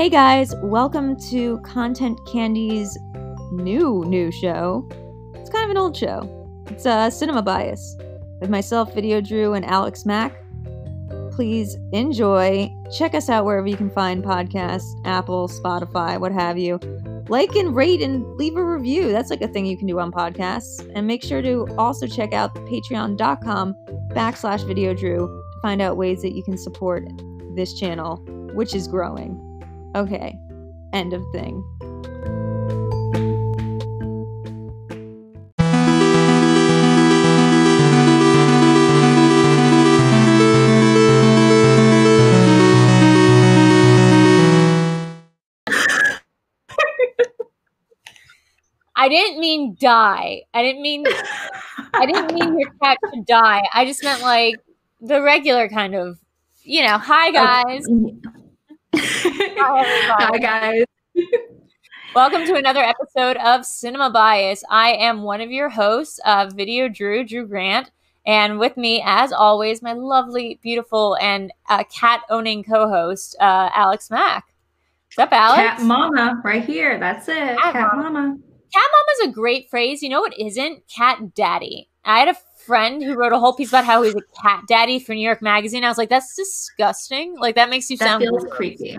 Hey guys, welcome to Content Candy's new new show. It's kind of an old show. It's uh, Cinema Bias with myself, Video Drew, and Alex Mack. Please enjoy. Check us out wherever you can find podcasts, Apple, Spotify, what have you. Like and rate and leave a review. That's like a thing you can do on podcasts. And make sure to also check out patreon.com backslash video drew to find out ways that you can support this channel, which is growing. Okay, end of thing. I didn't mean die. I didn't mean I didn't mean your cat to die. I just meant like the regular kind of, you know, hi oh, guys. Hi, guys. Welcome to another episode of Cinema Bias. I am one of your hosts, uh, Video Drew, Drew Grant, and with me, as always, my lovely, beautiful, and uh, cat owning co host, uh, Alex Mack. What's up, Alex? Cat Mama, right here. That's it. Cat Cat, Mama. Mama. Cat Mom is a great phrase. You know what isn't? Cat Daddy. I had a friend who wrote a whole piece about how he's a cat daddy for New York Magazine. I was like, that's disgusting. Like that makes you That sound feels creepy.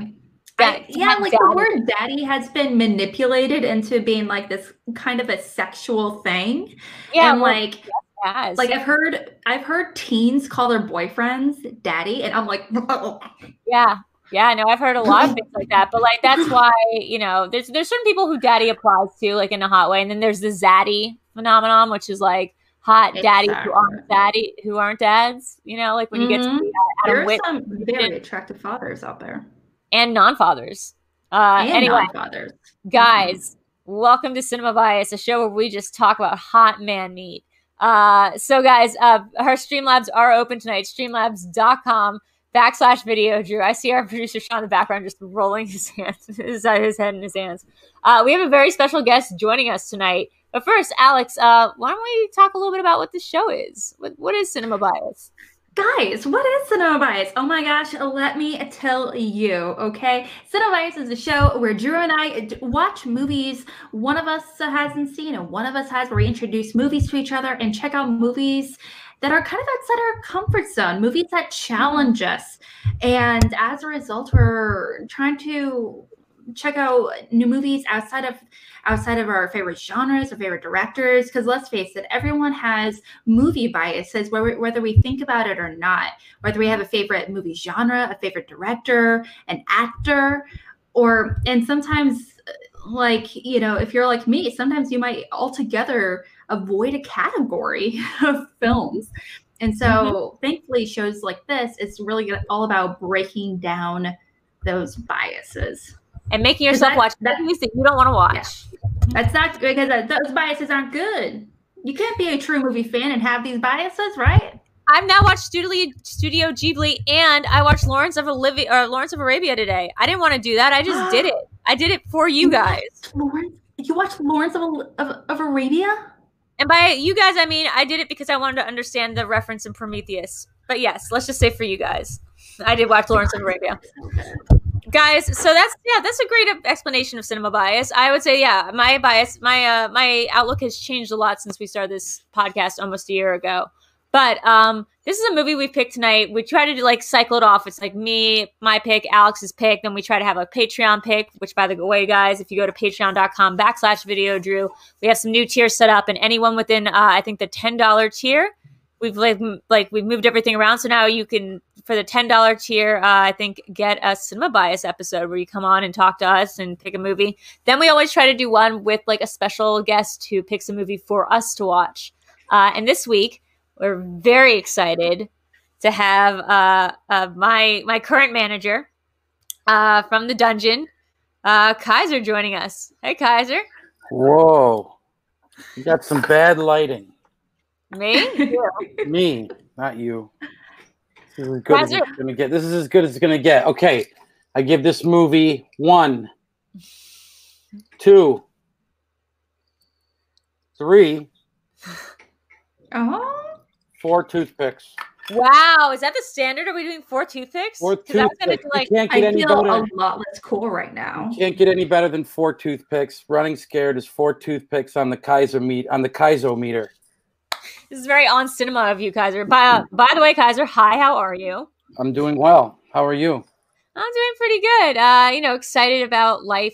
I- yeah, like daddy. the word daddy has been manipulated into being like this kind of a sexual thing. Yeah, and well, like yes. like I've heard I've heard teens call their boyfriends daddy, and I'm like, Yeah. Yeah, no, I've heard a lot of things like that. But like that's why, you know, there's there's certain people who daddy applies to, like in a hot way. And then there's the zaddy phenomenon, which is like hot daddies who aren't daddy who aren't dads, you know, like when you get to Mhm. be uh, there are Witt some very attractive fathers out there. and non fathers. Uh and anyway, fathers. guys, welcome to Cinema Bias, a show where we just talk about hot man meat. Uh, so guys, uh, our Streamlabs are open tonight. Streamlabs.com backslash video drew. I see our producer Sean in the background just rolling his hands, his, his head in his hands. Uh, we have a very special guest joining us tonight. But first, Alex, uh, why don't we talk a little bit about what this show is? What, what is Cinema Bias? Guys, what is Cinema Bias? Oh my gosh, let me tell you, okay? Cinema Bias is a show where Drew and I watch movies one of us hasn't seen and one of us has, where we introduce movies to each other and check out movies that are kind of outside our comfort zone, movies that challenge us. And as a result, we're trying to check out new movies outside of outside of our favorite genres or favorite directors because let's face it everyone has movie biases whether, whether we think about it or not. Whether we have a favorite movie genre a favorite director an actor or and sometimes like you know if you're like me sometimes you might altogether avoid a category of films. And so mm-hmm. thankfully shows like this it's really all about breaking down those biases And making yourself that- watch that- movies that you don't want to watch. that's not because those biases aren't good you can't be a true movie fan and have these biases right I've now watched Studio Studio Ghibli and I watched Lawrence of Olivia or Lawrence of Arabia today. I didn't want to do that. I just did it. I did it for you guys. Lawrence, you watched Lawrence of, of, of Arabia? And by you guys, I mean I did it because I wanted to understand the reference in Prometheus. But yes, let's just say for you guys, I did watch Lawrence of Arabia. Guys, so that's yeah, that's a great explanation of cinema bias. I would say yeah, my bias, my uh, my outlook has changed a lot since we started this podcast almost a year ago. But um, this is a movie we picked tonight. We try to like cycle it off. It's like me, my pick, Alex's pick. Then we try to have a Patreon pick. Which, by the way, guys, if you go to patreon.com backslash video drew, we have some new tiers set up, and anyone within uh, I think the ten dollar tier, we've like like we've moved everything around. So now you can for the ten dollar tier, uh, I think get a cinema bias episode where you come on and talk to us and pick a movie. Then we always try to do one with like a special guest who picks a movie for us to watch. Uh, and this week we're very excited to have uh, uh, my my current manager uh, from the dungeon, uh, Kaiser, joining us. Hey, Kaiser. Whoa. You got some bad lighting. Me? You. Me, not you. This is as good as it's gonna get. This is as good as it's gonna get. Okay. I give this movie one, two, three, Oh, four toothpicks. Wow, is that the standard? Are we doing four toothpicks? Four 'Cause I was gonna toothpicks. like can't I get any feel better. a lot less cool right now. You can't get any better than four toothpicks. Running scared is four toothpicks on the Kaiser meet on the Kaiser meter. This is very on cinema of you, Kaiser. By uh, by the way, Kaiser, hi, how are you? I'm doing well. How are you? I'm doing pretty good. Uh, you know, excited about life.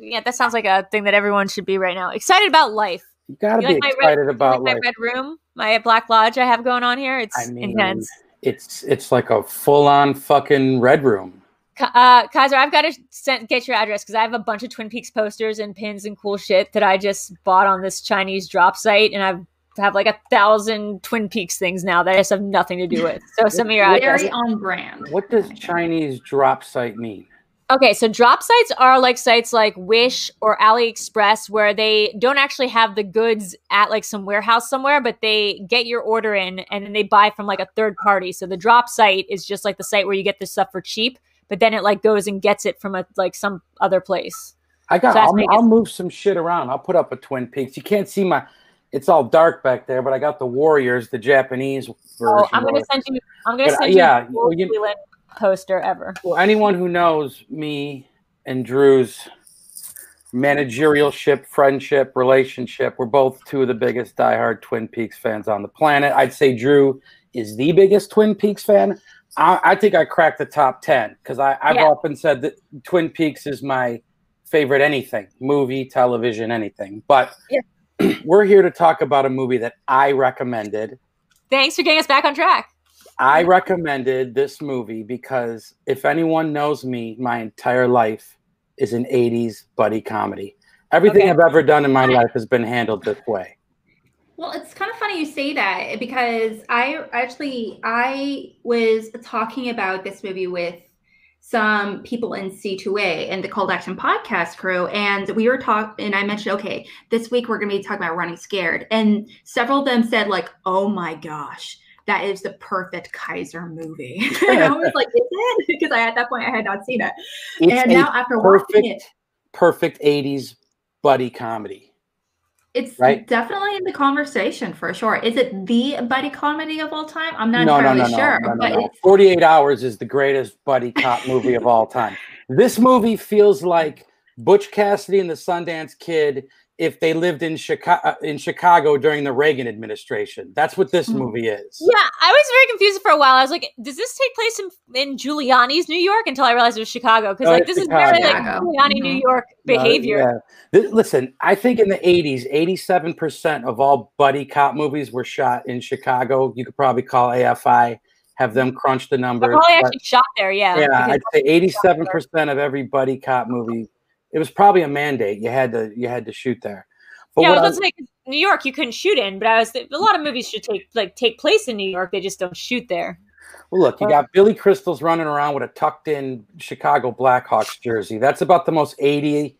Yeah, that sounds like a thing that everyone should be right now. Excited about life. You gotta You be like excited red- about like life. my red room, my black lodge I have going on here. It's I mean, intense. It's it's like a full on fucking red room. Uh, Kaiser, I've got to send, get your address because I have a bunch of Twin Peaks posters and pins and cool shit that I just bought on this Chinese drop site, and I've have like a thousand Twin Peaks things now that I just have nothing to do with. So some of your address. Very on brand. What does Chinese drop site mean? Okay, so drop sites are like sites like Wish or AliExpress where they don't actually have the goods at like some warehouse somewhere, but they get your order in and then they buy from like a third party. So the drop site is just like the site where you get this stuff for cheap, but then it like goes and gets it from a like some other place. I got. So I'll, I'll move some shit around. I'll put up a Twin Peaks. You can't see my. It's all dark back there, but I got the Warriors, the Japanese version. Oh, I'm gonna send you. I'm gonna But, send you yeah, the well, you- poster ever. Well, anyone who knows me and Drew's managerial ship, friendship, relationship, we're both two of the biggest diehard Twin Peaks fans on the planet. I'd say Drew is the biggest Twin Peaks fan. I, I think I cracked the top 10 because I've Yeah. often said that Twin Peaks is my favorite anything movie, television, anything. But we're here to talk about a movie that I recommended. Thanks for getting us back on track. I recommended this movie because if anyone knows me, my entire life is an 80s buddy comedy. Everything Okay. I've ever done in my life has been handled this way. Well, it's kind of funny you say that because I actually I was talking about this movie with some people in C2A and the Cold Action podcast crew, and we were talking, and I mentioned, okay, this week we're going to be talking about Running Scared, and several of them said like, "Oh my gosh." That is the perfect Kaiser movie. and I was like, is it? Because I at that point I had not seen it. It's and now after watching it, perfect 80s buddy comedy. It's Right? definitely in the conversation for sure. Is it the buddy comedy of all time? I'm not no, entirely no, no, sure, no, no, but no. 48 Hours is the greatest buddy cop movie of all time. This movie feels like Butch Cassidy and the Sundance Kid if they lived in Chicago in Chicago during the Reagan administration. That's what this Mhm. movie is. Yeah, I was very confused for a while. I was like, "Does this take place in, in Giuliani's New York?" Until I realized it was Chicago, because Oh, like it's this is very like Chicago. Giuliani New Mhm. York behavior. Uh, yeah. Th- listen, I think in the 80s, 87% of all buddy cop movies were shot in Chicago. You could probably call AFI, have them crunch the I numbers. probably actually shot there. Yeah, yeah, I'd say 87% of every buddy cop movie. It was probably a mandate. You had to you had to shoot there. But yeah. I was I- about to say 'cause New York you couldn't shoot in, but I was a lot of movies should take like take place in New York. They just don't shoot there. Well, look, you got Billy Crystal's running around with a tucked in Chicago Blackhawks jersey. That's about the most 80,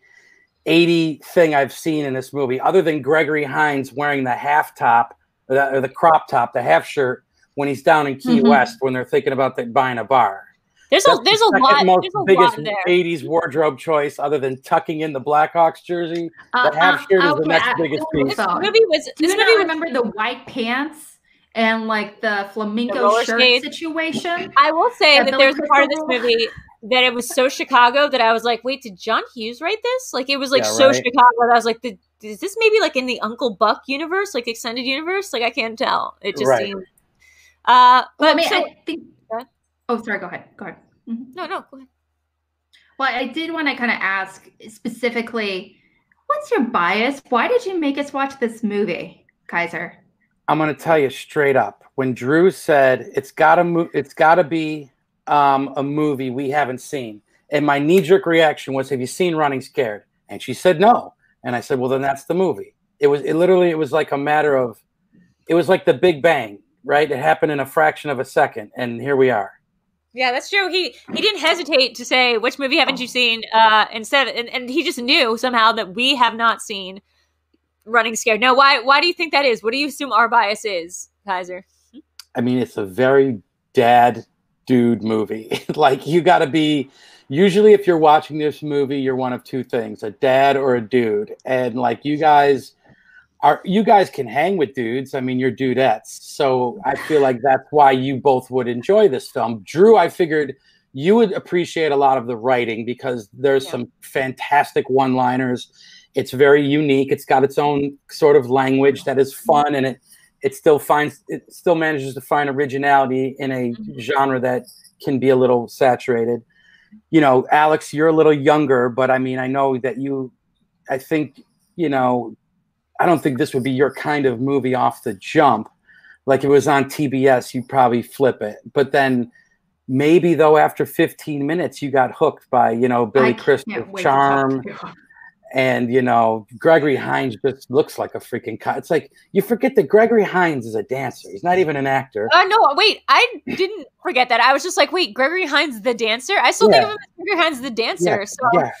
80 thing I've seen in this movie, other than Gregory Hines wearing the half top or the, or the crop top, the half shirt when he's down in Key Mhm. West when they're thinking about the, buying a bar. There's a That's there's the a lot most there's a biggest lot there. 80s wardrobe choice other than tucking in the Blackhawks jersey. The half shirt is the next biggest hold piece. on. This movie was Do this you movie not was remember the white pants and like the flamenco roller shirt skates? situation? I will say Yeah, that Billy there's a part of this movie that it was so Chicago that I was like, wait, did John Hughes write this? Like it was like Yeah, so right. Chicago that I was like, did, is this maybe like in the Uncle Buck universe, like extended universe? Like I can't tell. It just Right. seemed. Uh, but Well, I mean, so- I think. Go ahead. Oh, sorry. Go ahead. Go ahead. Mhm. no, no, go ahead. Well, I did want to kind of ask specifically, what's your bias? Why did you make us watch this movie, Kaiser? I'm going to tell you straight up. When Drew said it's got to mo- it's got to be um, a movie we haven't seen, and my knee jerk reaction was, "Have you seen Running Scared?" And she said no, and I said, "Well, then that's the movie." It was it literally it was like a matter of, it was like the Big Bang, right? It happened in a fraction of a second, and here we are. Yeah, that's true. He he didn't hesitate to say which movie haven't you seen. Uh, instead, and, and he just knew somehow that we have not seen Running Scared. Now, why why do you think that is? What do you assume our bias is, Kaiser? I mean, it's a very dad dude movie. like you got to be. Usually, if you're watching this movie, you're one of two things: a dad or a dude. And like you guys are you guys can hang with dudes. I mean, you're dudettes. So I feel like that's why you both would enjoy this film. Drew, I figured you would appreciate a lot of the writing because there's Yeah. some fantastic one-liners. It's very unique. It's got its own sort of language that is fun and it it still finds it still manages to find originality in a Mhm. genre that can be a little saturated. You know, Alex, you're a little younger, but I mean, I know that you I think, you know, I don't think this would be your kind of movie off the jump. Like if it was on TBS, you'd probably flip it. But then maybe though after 15 minutes you got hooked by, you know, Billy I Crystal's can't wait to talk charm and you know Gregory Hines just looks like a freaking co- it's like you forget that Gregory Hines is a dancer. He's not even an actor. Uh, no, wait, I didn't forget that. I was just like, wait, Gregory Hines the dancer? I still think of him as Gregory Hines the dancer. so Yeah.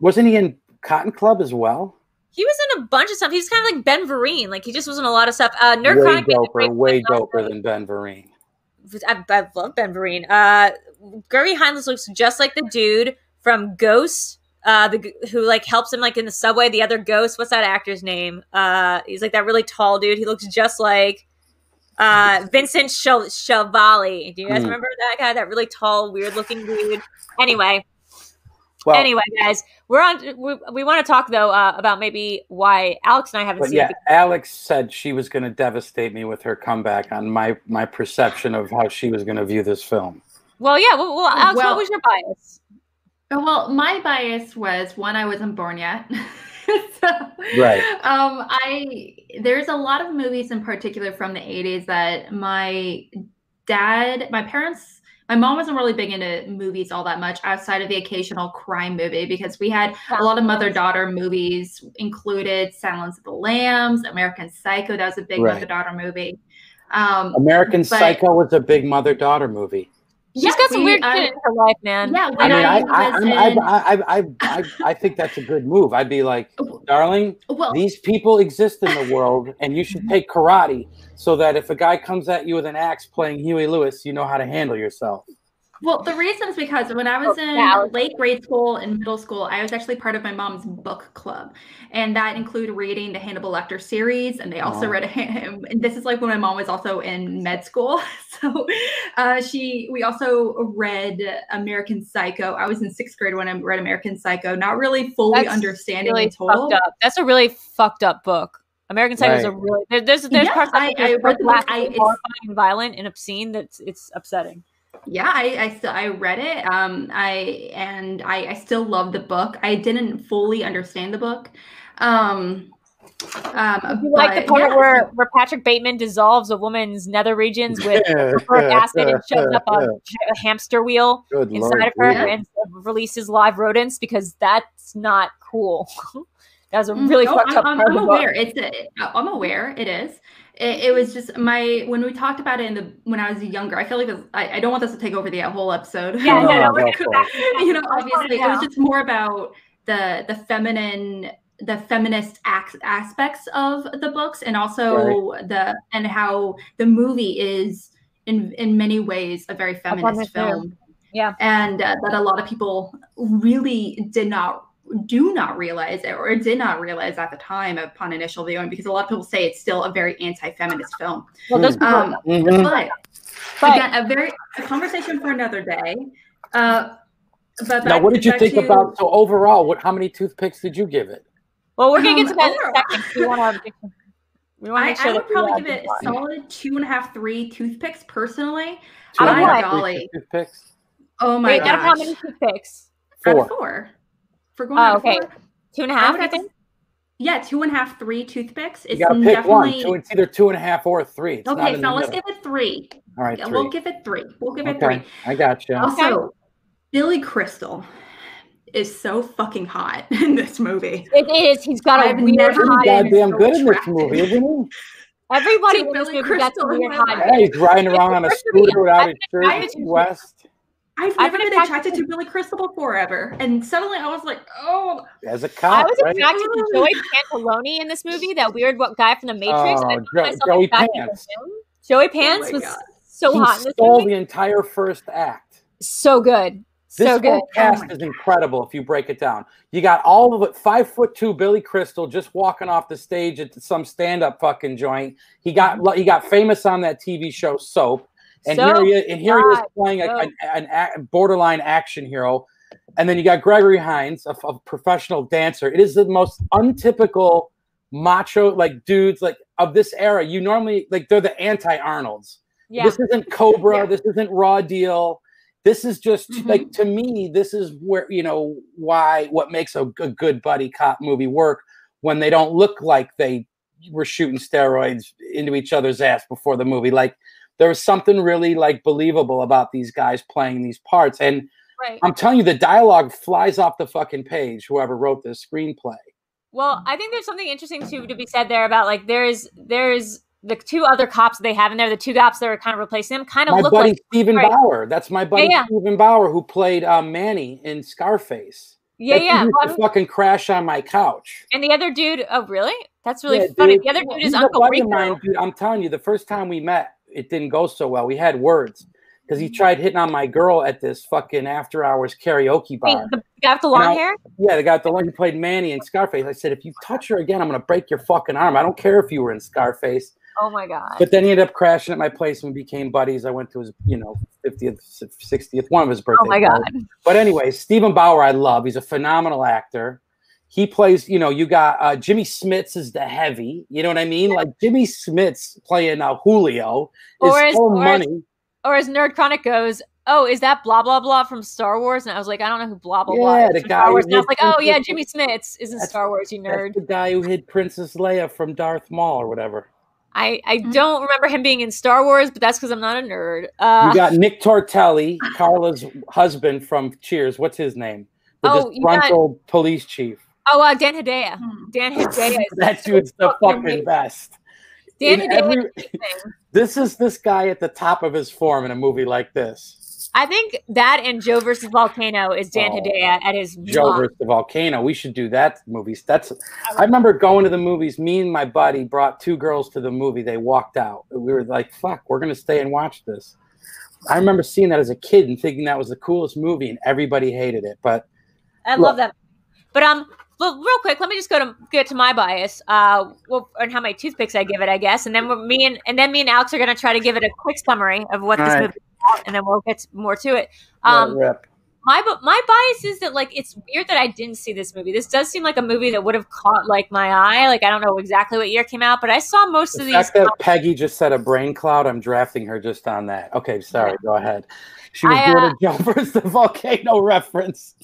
Wasn't he in Cotton Club as well? He was in a bunch of stuff. He's kind of like Ben Vereen. Like he just was in a lot of stuff. Uh, Nerd way Chronic did a great doper, way doper than Ben Vereen. I, I love Ben Vereen. Uh, Gregory Hines looks just like the dude from Ghost. Uh, the who like helps him like in the subway. The other ghost. What's that actor's name? Uh, he's like that really tall dude. He looks just like uh Vincent Schiavelli. Do you guys Hmm. remember that guy? That really tall, weird looking dude. Anyway, Well, anyway, guys, we're on. We, we want to talk though uh, about maybe why Alex and I haven't but seen yeah, it. Alex said she was going to devastate me with her comeback on my my perception of how she was going to view this film. Well, yeah. Well, well Alex, Well- what was your bias? Oh, Well, my bias was one I wasn't born yet. so, Right. Um, I there's a lot of movies in particular from the 80s that my dad, my parents, my mom wasn't really big into movies all that much outside of the occasional crime movie because we had a lot of mother daughter movies included Silence of the Lambs, American Psycho. That was a big Right. mother daughter movie. Um, American Psycho was a big mother daughter movie. She's yeah, got some we- weird I- shit in her life, man. Yeah, I when mean, I, I, I, I'm- I, in, I, I, I, I think that's a good move. I'd be like, oh, darling, well, these people exist in the world, and you should mm-hmm. take karate so that if a guy comes at you with an axe playing Huey Lewis, you know how to handle yourself. Well, the reason is because when I was Oh, in wow. late grade school and middle school, I was actually part of my mom's book club, and that included reading the Hannibal Lecter series. And they also Aw. read a. Han- And this is like when my mom was also in med school, so uh, she. We also read American Psycho. I was in sixth grade when I read American Psycho, not really fully That's understanding really in total. fucked up. That's a really fucked up book. American Psycho is a really there, there's there's Yeah, parts of I- it I read the book. I- and it's- horrifying and violent and obscene. That's it's upsetting. Yeah i i still i read it um i and i i still love the book i didn't fully understand the book um um You like the part yeah, where where Patrick Bateman dissolves a woman's nether regions with sulfuric acid and shoves up a, a hamster wheel Good inside Lord, of her Yeah. and releases live rodents because that's not cool. that was a Mm, really no, fucked I'm, up I'm, part of I'm the book. aware it's a, i'm aware it is it, it was just my when we talked about it in the when i was younger i feel like this, I, I don't want this to take over the whole episode Yeah, no, no, we're go gonna for come it. back to that. you know obviously it was just more about the the feminine the feminist ac- aspects of the books and also the and how the movie is in in many ways a very feminist feminist film Yeah. and uh, that a lot of people really did not do not realize it or did not realize at the time upon initial viewing because a lot of people say it's still a very anti-feminist film well, those people, um, Mhm. but but again a very a conversation for another day uh but Now, what did you think to- about? So overall, what? How many toothpicks did you give it? well, we're gonna get to um, that in a second. We want to. We want to I, make sure I that would probably give it a solid two and a half, three toothpicks personally. Two Out of and a half, what? three golly. Toothpicks. Oh my Wait, out of how many toothpicks? Out of four. For going Oh, out of okay. four? Two and a I half. would You have to- think? Yeah, two and a half, three toothpicks. You got to pick one. definitely Two, it's either two and a half or three. It's okay. in So let's give it three. All right, 3 We'll give it three. We'll give it okay, three. I got you. Also, Billy Crystal is so fucking hot in this movie. It is. He's got a I've weird never high. Goddamn so good in this movie, isn't he? Everybody to in this Billy movie got some Crystal weird my Yeah, he's riding around on a scooter without his shirt, I- west. I've I've never been been attracted attracted to Billy Crystal before ever, and suddenly I was like, oh, As a cop, I was right? attracted to Joey Pantoliano in this movie, that weird what guy from The Matrix. Oh, Jo- Joey attracted to Pants. him. Joey oh Pants my was God. so he hot in this stole movie. the entire first act. So good. This so good. whole oh cast Oh is incredible if you break it down. You got all of it, five foot two Billy Crystal just walking off the stage at some stand up fucking joint. He got mm-hmm. he got famous on that TV show Soap, and So here he is, and here he is playing a, so- an, an a- borderline action hero. And then you got Gregory Hines, a, a professional dancer. It is the most untypical macho like dudes like of this era. You normally like they're the anti Arnolds. Yeah. This isn't Cobra. Yeah. This isn't Raw Deal. This is just Mhm. like to me. This is where you know why what makes a good buddy cop movie work when they don't look like they were shooting steroids into each other's ass before the movie. Like there was something really like believable about these guys playing these parts, and right. I'm telling you, the dialogue flies off the fucking page. Whoever wrote this screenplay. Well, I think there's something interesting too to be said there about like there's there's the two other cops they have in there, the two cops that are kind of replacing them, kind of My look buddy like Stephen right. Bauer. That's my buddy yeah. Steven Bauer who played um, Manny in Scarface. yeah, That yeah. Well, fucking crash on my couch. and the other dude, oh really? That's really Yeah, funny. dude. The other dude is Uncle Rico. mine, dude. I'm telling you, the first time we met, it didn't go so well. We had words because Mm-hmm. he tried hitting on my girl at this fucking after hours karaoke Wait, bar. the guy with the long Now- hair? Yeah, the guy, with the one who played Manny in Scarface. I said, if you touch her again, I'm gonna break your fucking arm. I don't care if you were in Scarface. Oh my god. But then he ended up crashing at my place and we became buddies. I went to his, you know, 50th, 60th, one of his birthdays. Oh my god. But anyway, Steven Bauer, I love. He's a phenomenal actor. He plays, you know, you got uh, Jimmy Smits is the heavy. You know what I mean? Like Jimmy Smits playing uh, Julio is Or as- so or as- money. Or as Nerd Chronic goes, oh, is that blah blah blah from Star Wars? And I was like, I don't know who blah blah blah Yeah, the guy Star Wars. And I was like, hid oh yeah, Jimmy Smits is in That's- Star Wars, you That's nerd. the guy who hid Princess Leia from Darth Maul or whatever. I, I Mhm. don't remember him being in Star Wars, but that's because I'm not a nerd. Uh, you got Nick Tortelli, Carla's husband from Cheers. What's his name? The Oh, you got- disgruntled police chief. Oh, uh, Dan Hedaya. Hmm. Dan Hedaya. is That dude's the fucking fucking amazing. best. Dan in Hedaya. every- This is this guy at the top of his form in a movie like this. I think that and Joe versus Volcano is Dan Oh, Hedaya at his Joe mwah. versus the volcano. We should do that movies. That's I remember going to the movies. Me and my buddy brought two girls to the movie. They walked out. We were like, "Fuck, we're gonna stay and watch this." I remember seeing that as a kid and thinking that was the coolest movie, and everybody hated it. But I Look. love that. But um, well, real quick, let me just go to get to my bias. Uh, well, and how many toothpicks I give it, I guess, and then me and and then me and Alex are gonna try to give it a quick summary of what All this right. movie is about, and then we'll get more to it. Um, my my bias is that like it's weird that I didn't see this movie. This does seem like a movie that would have caught like my eye. Like I don't know exactly what year came out, but I saw most the of these. fact that Peggy just said a brain cloud, I'm drafting her just on that. Okay, sorry. Go ahead. She was I, doing uh, a Joe versus the volcano reference.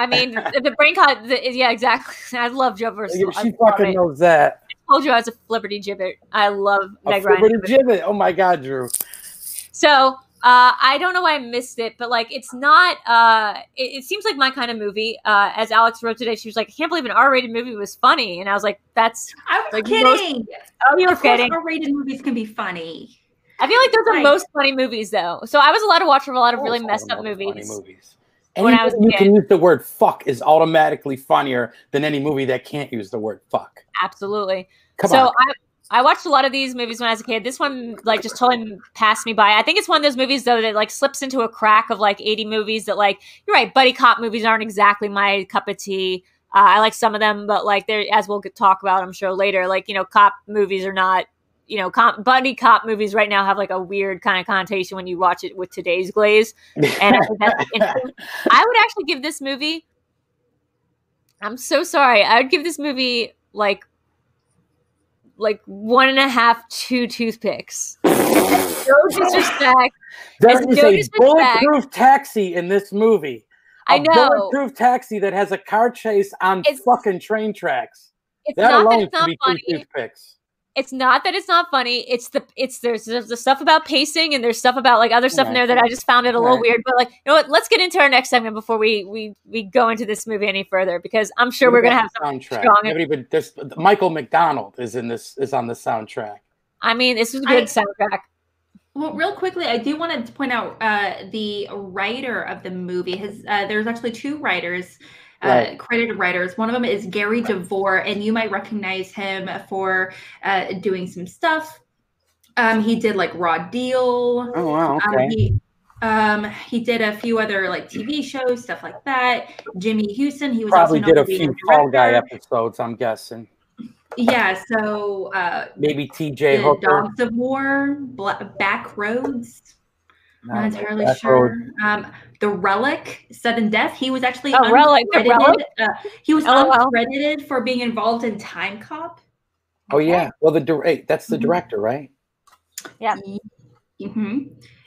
I mean, the, the brain cut. The, yeah, exactly. I love Joe versus. She I love fucking it. knows that. I told you I was a Flibbertigibbet. I love A Meg Ryan. Flipperty Gibbet. Oh my god, Drew. So uh, I don't know why I missed it, but like it's not. Uh, it, it seems like my kind of movie. Uh, as Alex wrote today, she was like, "I can't believe an R-rated movie was funny," and I was like, "That's I was Like kidding. oh, you were Of kidding." R-rated movies can be funny. I feel like those are Right. most funny movies, though. So I was allowed to watch a lot of really messed up most funny movies. movies. When I was you kid. can use the word fuck is automatically funnier than any movie that can't use the word fuck. Absolutely. Come so on. I I watched a lot of these movies when I was a kid. This one like just totally passed me by. I think it's one of those movies though that like slips into a crack of like 80 movies that like you're right, buddy cop movies aren't exactly my cup of tea. Uh, I like some of them, but like they're as we'll talk about, I'm sure later. Like you know, cop movies are not. You know, buddy cop movies right now have like a weird kind of connotation when you watch it with today's glaze. And I. I would actually give this movie. I'm so sorry. I would give this movie like like one and a half, two toothpicks. no disrespect. there is no a disrespect. bulletproof taxi in this movie. A I know. bulletproof taxi that has a car chase on It's- fucking train tracks. It's That not that alone it's not funny. toothpicks. It's not that it's not funny. It's the it's there's, there's the stuff about pacing and there's stuff about like other stuff in there that I just found it a little weird. But like, you know what? Let's get into our next segment before we we we go into this movie any further because I'm sure What we're gonna have some soundtrack. strong- Nobody but there's Michael McDonald is in this is on the soundtrack. I mean, this is a good I- soundtrack. Well, real quickly, I do want to point out uh, the writer of the movie. His uh, there's actually two writers, uh, credited writers. One of them is Gary DeVore, and you might recognize him for uh, doing some stuff. Um, he did like Raw Deal. Oh wow, Um, okay. he Um, he did a few other like TV shows, stuff like that. Jimmy Huston, he was Probably also did a few Fall Guy episodes. I'm guessing. Yeah, so uh, Maybe T.J. Hooker. Dogs of War, Bla- Back Roads. No, Not entirely sure. Um, the Relic, Sudden Death. He was actually Oh, Relic, the uncredited. Relic? Uh, he was LOL. uncredited for being involved in Time Cop. Oh yeah. Well, the dir- that's the Mhm. director, right? Yeah hmm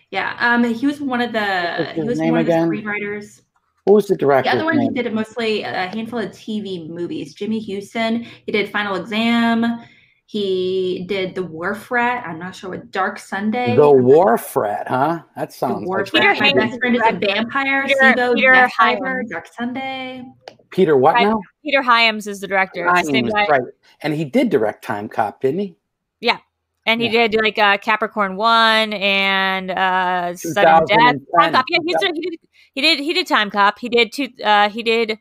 Yeah. Um, he was one of the he his was name one of the again? screenwriters. What was the director? The other one he name? did mostly a handful of TV movies. Jimmy Huston. He did Final Exam. He did The Wharf Rat. I'm not sure what Dark Sunday. The Wharf Rat, huh? That sounds Wharf like Peter Rat. My best friend is a vampire. Peter- Sibo, Peter Death Hyams. Dark Sunday. Peter. What now? Peter Hyams is the director. It's the same Hyams, right. And he did direct Time Cop, didn't he? Yeah. And he Yeah. did like uh, Capricorn One and uh, Sudden Death. Time Cop. Yeah, he's, he did. He did. He did Time Cop. He did two. Uh, he did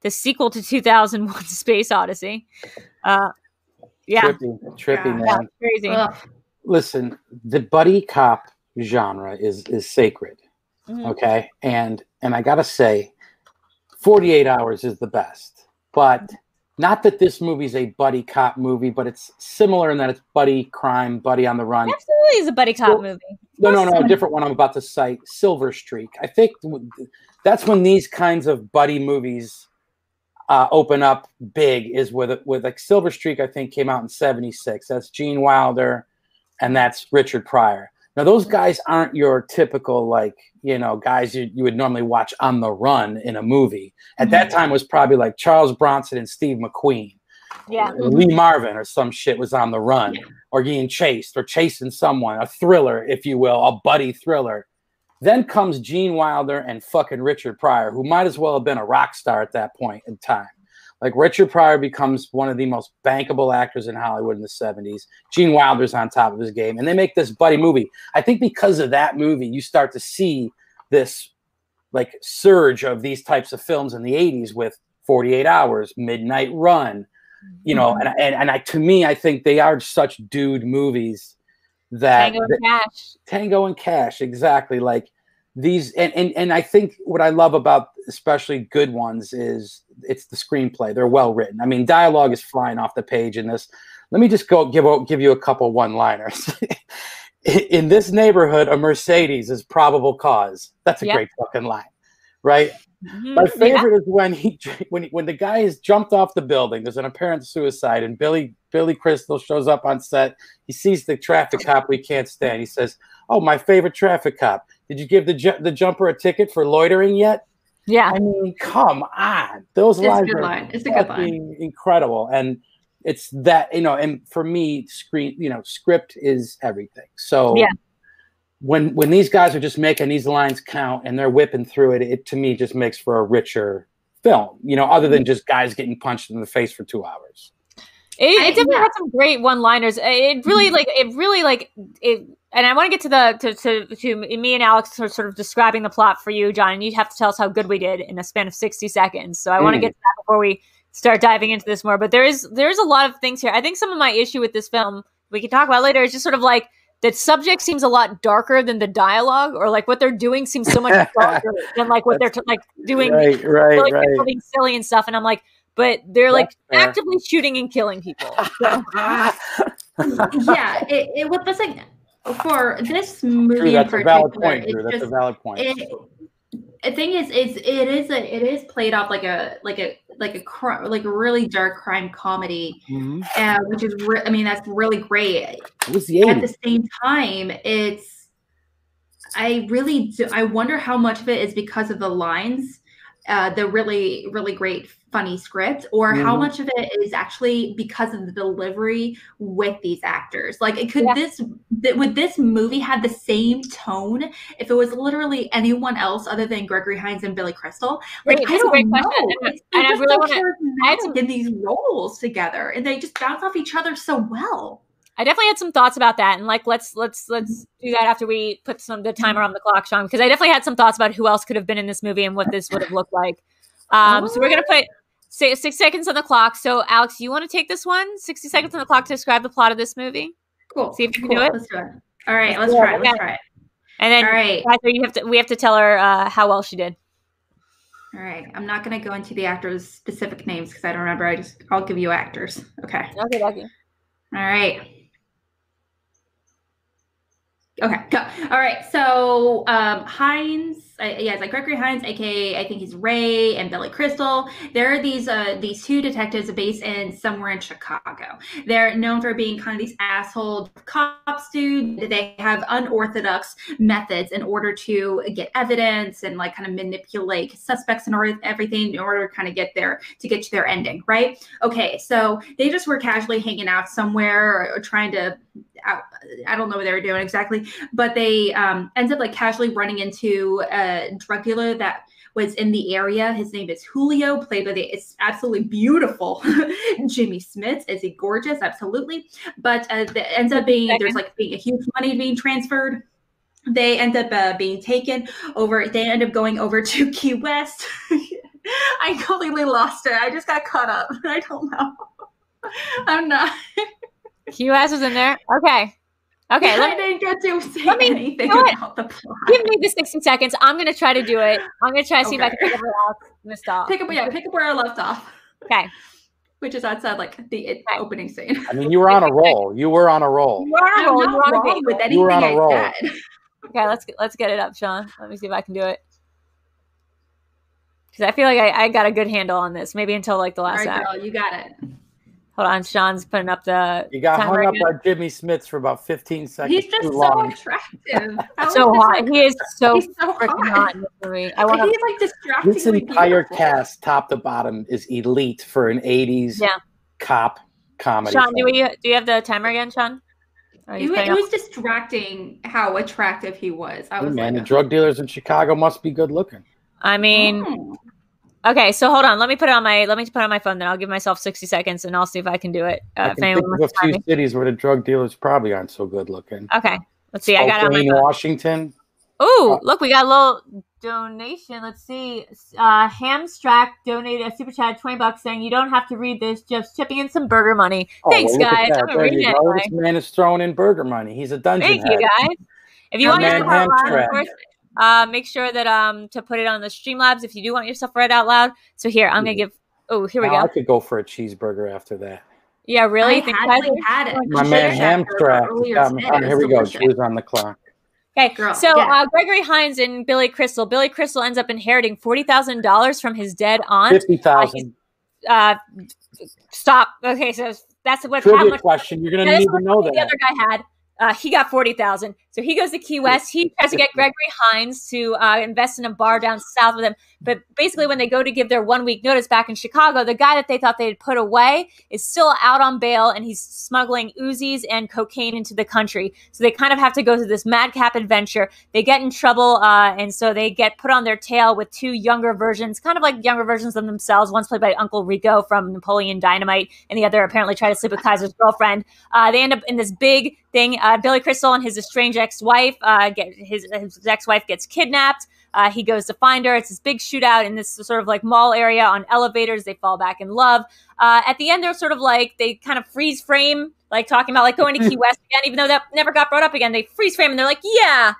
the sequel to 2001: Space Odyssey. Uh, yeah, Trippy, trippy Yeah. man. yeah, crazy. Ugh. Listen, the buddy cop genre is is sacred. Mhm. okay and and i gotta say 48 hours is the best but not that this movie's a buddy cop movie but it's similar in that it's buddy crime buddy on the run Absolutely, is a buddy cop Well, movie. no no no a different one i'm about to cite silver streak i think that's when these kinds of buddy movies uh, open up big is with with like silver streak i think came out in 76 that's gene wilder and that's richard pryor. Now those guys aren't your typical like you know guys you, you would normally watch on the run in a movie. At that time it was probably like charles bronson and steve mcqueen. Yeah. lee marvin or some shit was on the run. Or being chased or chasing someone a thriller if you will a buddy thriller then comes gene wilder and fucking richard pryor who might as well have been a rock star at that point in time. Like richard pryor becomes one of the most bankable actors in hollywood in the 70s gene wilder's on top of his game and they make this buddy movie. I think because of that movie you start to see this like surge of these types of films in the 80s with 48 hours midnight run you know mm-hmm. and, and and i to me i think they are such dude movies that Tango and Cash. Tango and Cash, exactly. Like these, and, and and I think what I love about especially good ones is it's the screenplay. They're well written. I mean, dialogue is flying off the page in this. Let me just go give give you a couple one liners. in this neighborhood, a Mercedes is probable cause. That's a Yeah. great fucking line, right? Mhm. My Yeah. favorite is when he when he, when the guy has jumped off the building. There's an apparent suicide, and Billy Billy Crystal shows up on set. He sees the traffic cop we can't stand. He says, "Oh, my favorite traffic cop. Did you give the ju- the jumper a ticket for loitering yet?" Yeah. I mean, come on, those It's a lines good are line. It's a good line. incredible, and it's that you know, and for me, screen you know, script is everything. So Yeah. When when these guys are just making these lines count and they're whipping through it, it to me just makes for a richer film. You know, other than just guys getting punched in the face for two hours. It, it definitely yeah. had some great one-liners. It really like it really like it. And I want to get to the to, to to me and Alex are sort of describing the plot for you, John. And you'd have to tell us how good we did in a span of sixty seconds. So I want to Mm. get to that before we start diving into this more. But there is there's a lot of things here. I think some of my issue with this film we can talk about later is just sort of like the subject seems a lot darker than the dialogue, or like what they're doing seems so much darker than like what they're t- like doing Right, right, like, right. people being silly and stuff. And I'm like, but they're like That's fair. actively shooting and killing people. So- yeah, it, it was the thing for this movie Drew, in that's a valid point, Drew. It's That's a valid point. it, the thing is, is it is a it is played off like a like a like a cr- like a really dark crime comedy, Mhm. uh, which is re- I mean that's really great. The At the same time, it's I really do, I wonder how much of it is because of the lines, uh, the really really great funny script, or how Mhm. much of it is actually because of the delivery with these actors. Like, it could Yeah. this th- would this movie have the same tone if it was literally anyone else other than Gregory Hines and Billy Crystal? Like, Great, I don't great know. question. And- It's- and I just really so wanna- I had some- charismatic in these roles together, and they just bounce off each other so well. I definitely had some thoughts about that, and like let's let's let's do that after we put some the timer on the clock, Sean, because I definitely had some thoughts about who else could have been in this movie and what this would have looked like. Um, so we're gonna put say six seconds on the clock. So Alex, you want to take this one? Sixty seconds on the clock to describe the plot of this movie. Cool. See if you can cool. do it. Let's do it. All right, let's Yeah, try it. Let's try it. And then All right. You have to we have to tell her uh, how well she did. All right. I'm not going to go into the actors' specific names because I don't remember. I just, I'll give you actors. Okay. Okay, okay. All right. Okay, go. All right. So um, Hines, uh, yeah, it's like Gregory Hines, aka I think he's Ray and Billy Crystal. There are these uh, these two detectives based in somewhere in Chicago. They're known for being kind of these asshole cops, dude. They have unorthodox methods in order to get evidence and like kind of manipulate suspects and or- everything in order to kind of get there to get to their ending, right? Okay, so they just were casually hanging out somewhere or, or trying to. I, I don't know what they were doing exactly, but they um, ends up like casually running into a drug dealer that was in the area. His name is Julio, played by the it's absolutely beautiful Jimmy Smits. Is he gorgeous? Absolutely. But uh, that ends up being there's like being a huge money being transferred. They end up uh, being taken over. They end up going over to Key West. I completely lost it. I just got caught up. I don't know. I'm not. QS was in there. Okay. Okay. I Let, didn't get to say let me- anything you know what? about the plot. give me the 60 seconds. I'm going to try to do it. I'm going to try to see if I can figure it out. I'm going to stop. Pick up, yeah, pick up where I left off, Okay. which is outside like the Okay. opening scene. I mean, you were on a roll. You were on a roll. You are on a I'm roll. You're on a wrong bagel. with You were on a I roll. said. Okay, let's get, let's get it up, Sean. Let me see if I can do it. Because I feel like I, I got a good handle on this. Maybe until like the last right, act. girl, you got it. Hold on, Sean's putting up the. You got timer hung up again. by Jimmy Smits for about 15 seconds. He's just too so long. attractive. So hot. like- He is so He's so freaking hot. hot in this movie. I want to. He's like distractingly This entire beautiful. cast, top to bottom, is elite for an 80s Yeah. cop comedy. Sean, do we do you have the timer again, Sean? It, you it was distracting how attractive he was. I Hey, was man, the drug dealers in Chicago must be good looking. I mean, "Hmm." Okay. So hold on. Let me put it on my. Let me put it on my phone. Then I'll give myself sixty seconds, and I'll see if I can do it. Uh, I can think of a few me. cities where the drug dealers probably aren't so good looking. Okay. Let's see. I got it on my phone. Washington. Oh, look, we got a little donation. Let's see. Uh, Hamstrack donated a super chat, twenty bucks, saying you don't have to read this, just chipping in some burger money. Oh, Thanks, well, guys. I'm gonna read it anyway. This man is throwing in burger money. He's a dungeon Thank head. you, guys. If you want your man, stuff out loud, Hamstrack. of course, uh, make sure that um to put it on the Streamlabs if you do want your stuff read out loud. So here, I'm gonna give. Oh, here we go. I could go for a cheeseburger after that. Yeah, really? I think had, guys- like, had it. My man Shack Hamstrack. earlier got me- today. oh, here we go. delicious. Shoes on the clock. Okay, Girl, so yeah. uh, Gregory Hines and Billy Crystal. Billy Crystal ends up inheriting forty thousand dollars from his dead aunt. Fifty thousand. Uh, stop. Okay, so that's what how Trivia question. You're gonna need to know that. the other guy had. Uh, he got forty thousand, so he goes to Key West. He tries to get Gregory Hines to uh, invest in a bar down south with him. But basically, when they go to give their one week notice back in Chicago, the guy that they thought they had put away is still out on bail, and he's smuggling Uzis and cocaine into the country. So they kind of have to go through this madcap adventure. They get in trouble, uh, and so they get put on their tail with two younger versions, kind of like younger versions of themselves. One's played by Uncle Rico from Napoleon Dynamite, and the other apparently tried to sleep with Kaiser's girlfriend. Uh, they end up in this big thing. Uh, Billy Crystal and his estranged ex-wife uh, get his, his ex-wife gets kidnapped. Uh, he goes to find her. It's this big shootout in this sort of like mall area on elevators. They fall back in love. Uh, at the end, they're sort of like they kind of freeze frame, like talking about like going to Key West again, even though that never got brought up again. They freeze frame and they're like, yeah,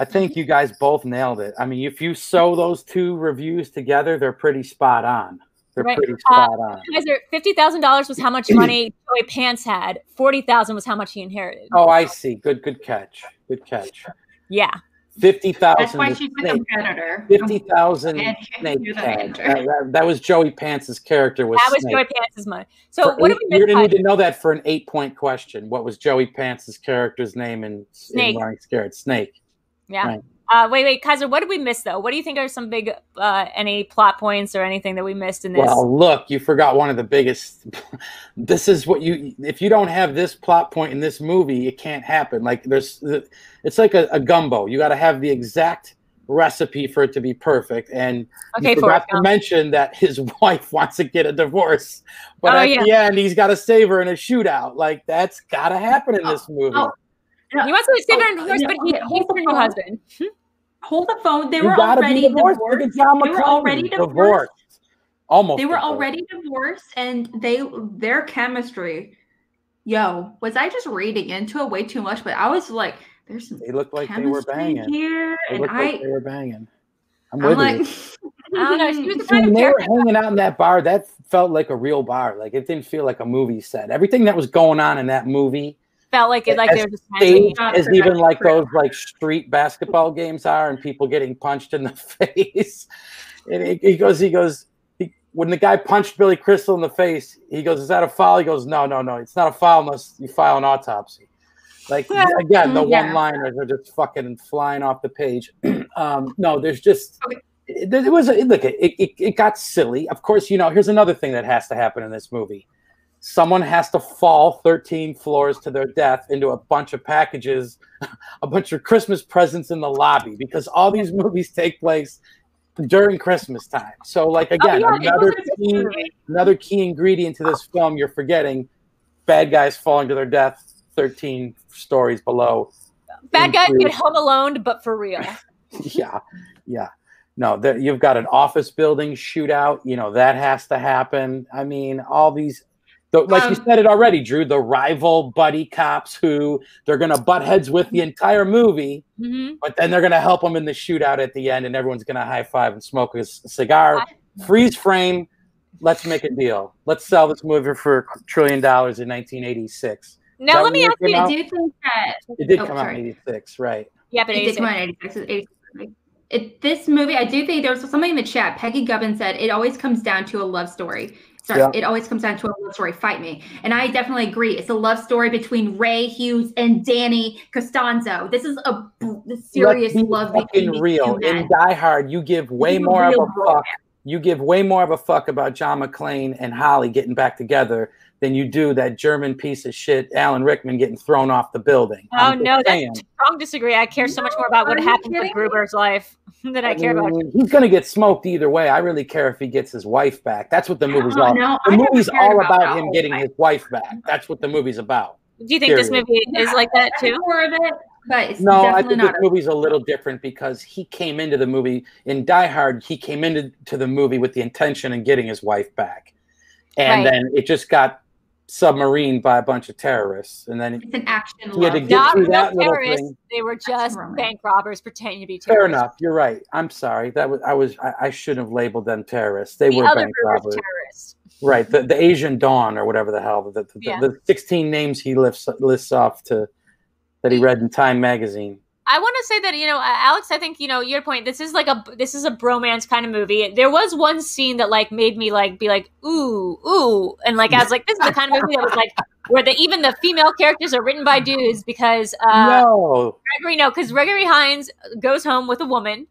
I think you guys both nailed it. I mean, if you sew those two reviews together, they're pretty spot on. They're Right. pretty Uh, on. Kaiser, fifty thousand dollars was how much money Joey Pants had. Forty thousand was how much he inherited. Oh, I see. Good, good catch. Good catch. Yeah, Fifty That's why she's a competitor. Fifty thousand. And Snake the Cat. That, that- that was Joey Pants's character. Was that was Snake. Joey Pants's money. So For what did eight- we You're gonna need to know that for an eight-point question. What was Joey Pants's character's name in, Snake. in Running Scared? Snake. Yeah. Right. Uh, wait, wait, Kaiser, what did we miss though? What do you think are some big, uh, any plot points or anything that we missed in this? Well, look, you forgot one of the biggest. this is what you. If you don't have this plot point in this movie, it can't happen. Like there's, it's like a, a gumbo. You got to have the exact recipe for it to be perfect. And okay, you forgot Forrest to mention that his wife wants to get a divorce, but Oh, at yeah. the end, he's got to save her in a shootout. Like that's got to happen in this movie. oh, He wants to save her Oh, and divorce, yeah, but he okay, hates her new husband. Hold the phone. They you were already be divorced. divorced. Look at John They were already divorced. divorced. Almost. They were divorced. already divorced, and they their chemistry. Yo, was I just reading into it way too much? But I was like, there's some They looked like they were banging. here, They and I, like they were banging. I'm, I'm with like, you. I don't know. She was the kind when of they were hanging out in that bar, that felt like a real bar. Like it didn't feel like a movie set. Everything that was going on in that movie, Felt like it, like as they were just hanging. staged as even like those like street basketball games are, and people getting punched in the face. And he, he goes, he goes. He, when the guy punched Billy Crystal in the face, he goes, "Is that a foul?" He goes, "No, no, no. It's not a foul unless you file an autopsy." Like again, the Yeah. one-liners are just fucking flying off the page. um, no, there's just it, it was a, look. It, it it got silly. Of course, you know. Here's another thing that has to happen in this movie. Someone has to fall 13 floors to their death into a bunch of packages, a bunch of Christmas presents in the lobby because all these movies take place during Christmas time. So, like oh, again, oh, yeah, another key, another key ingredient to this film you're forgetting: bad guys falling to their death 13 stories below. Bad guys get home alone, but for real. yeah, yeah. No, there, you've got an office building shootout. You know that has to happen. I mean, all these, the, like you Um, said it already, Drew. The rival buddy cops who they're going to butt heads with the entire movie, hmm but then they're going to help them in the shootout at the end, and everyone's going to high five and smoke a c- cigar. Freeze frame. Let's make a deal. Let's sell this movie for a trillion dollars in 1986. Now let me ask it came you. I out? do think that It did Oh, come out in 86, right? Yeah, but it did come out in 86. 86. It, this movie, I do think there was something in the chat. Peggy Gubbin said it always comes down to a love story. Sorry, Yeah. it always comes down to a love story. Fight me, and I definitely agree. It's a love story between Ray Hughes and Danny Costanzo. This is a serious Let's be love fucking between real. In Die Hard, you give way is a more of a fuck. romance. You give way more of a fuck about John McClane and Holly getting back together than you do that German piece of shit Alan Rickman getting thrown off the building. Oh I'm just no, that's saying. strong disagree. I care so much more about what happened to kidding? Gruber's life than I care about. Mm, he's going to get smoked either way. I really care if he gets his wife back. That's what the movie's Oh, all. no, the I movie's all about about him getting thing. his wife back. That's what the movie's about. Do you think this movie is like that too? more of it, but it's No, I think not. this movie's a little different because he came into the movie in Die Hard. He came into to the movie with the intention of getting his wife back, and Right. then it just got submarined by a bunch of terrorists, and then It's an action He had to get Not through that little terrorists. thing. They were just bank robbers pretending to be fair enough. You're right. I'm sorry. That was I was I, I shouldn't have labeled them terrorists. They The were other bank group was robbers, terrorists. right? The, the Asian Dawn or whatever the hell the the, Yeah. the 16 names he lists lists off to that he read in Time magazine. I want to say that you know, uh, Alex. I think you know your point. This is like a this is a bromance kind of movie. There was one scene that like made me like be like ooh ooh, and like I was like, this is the kind of movie that was like where the even the female characters are written by dudes because uh, no, Gregory no because Gregory Hines goes home with a woman.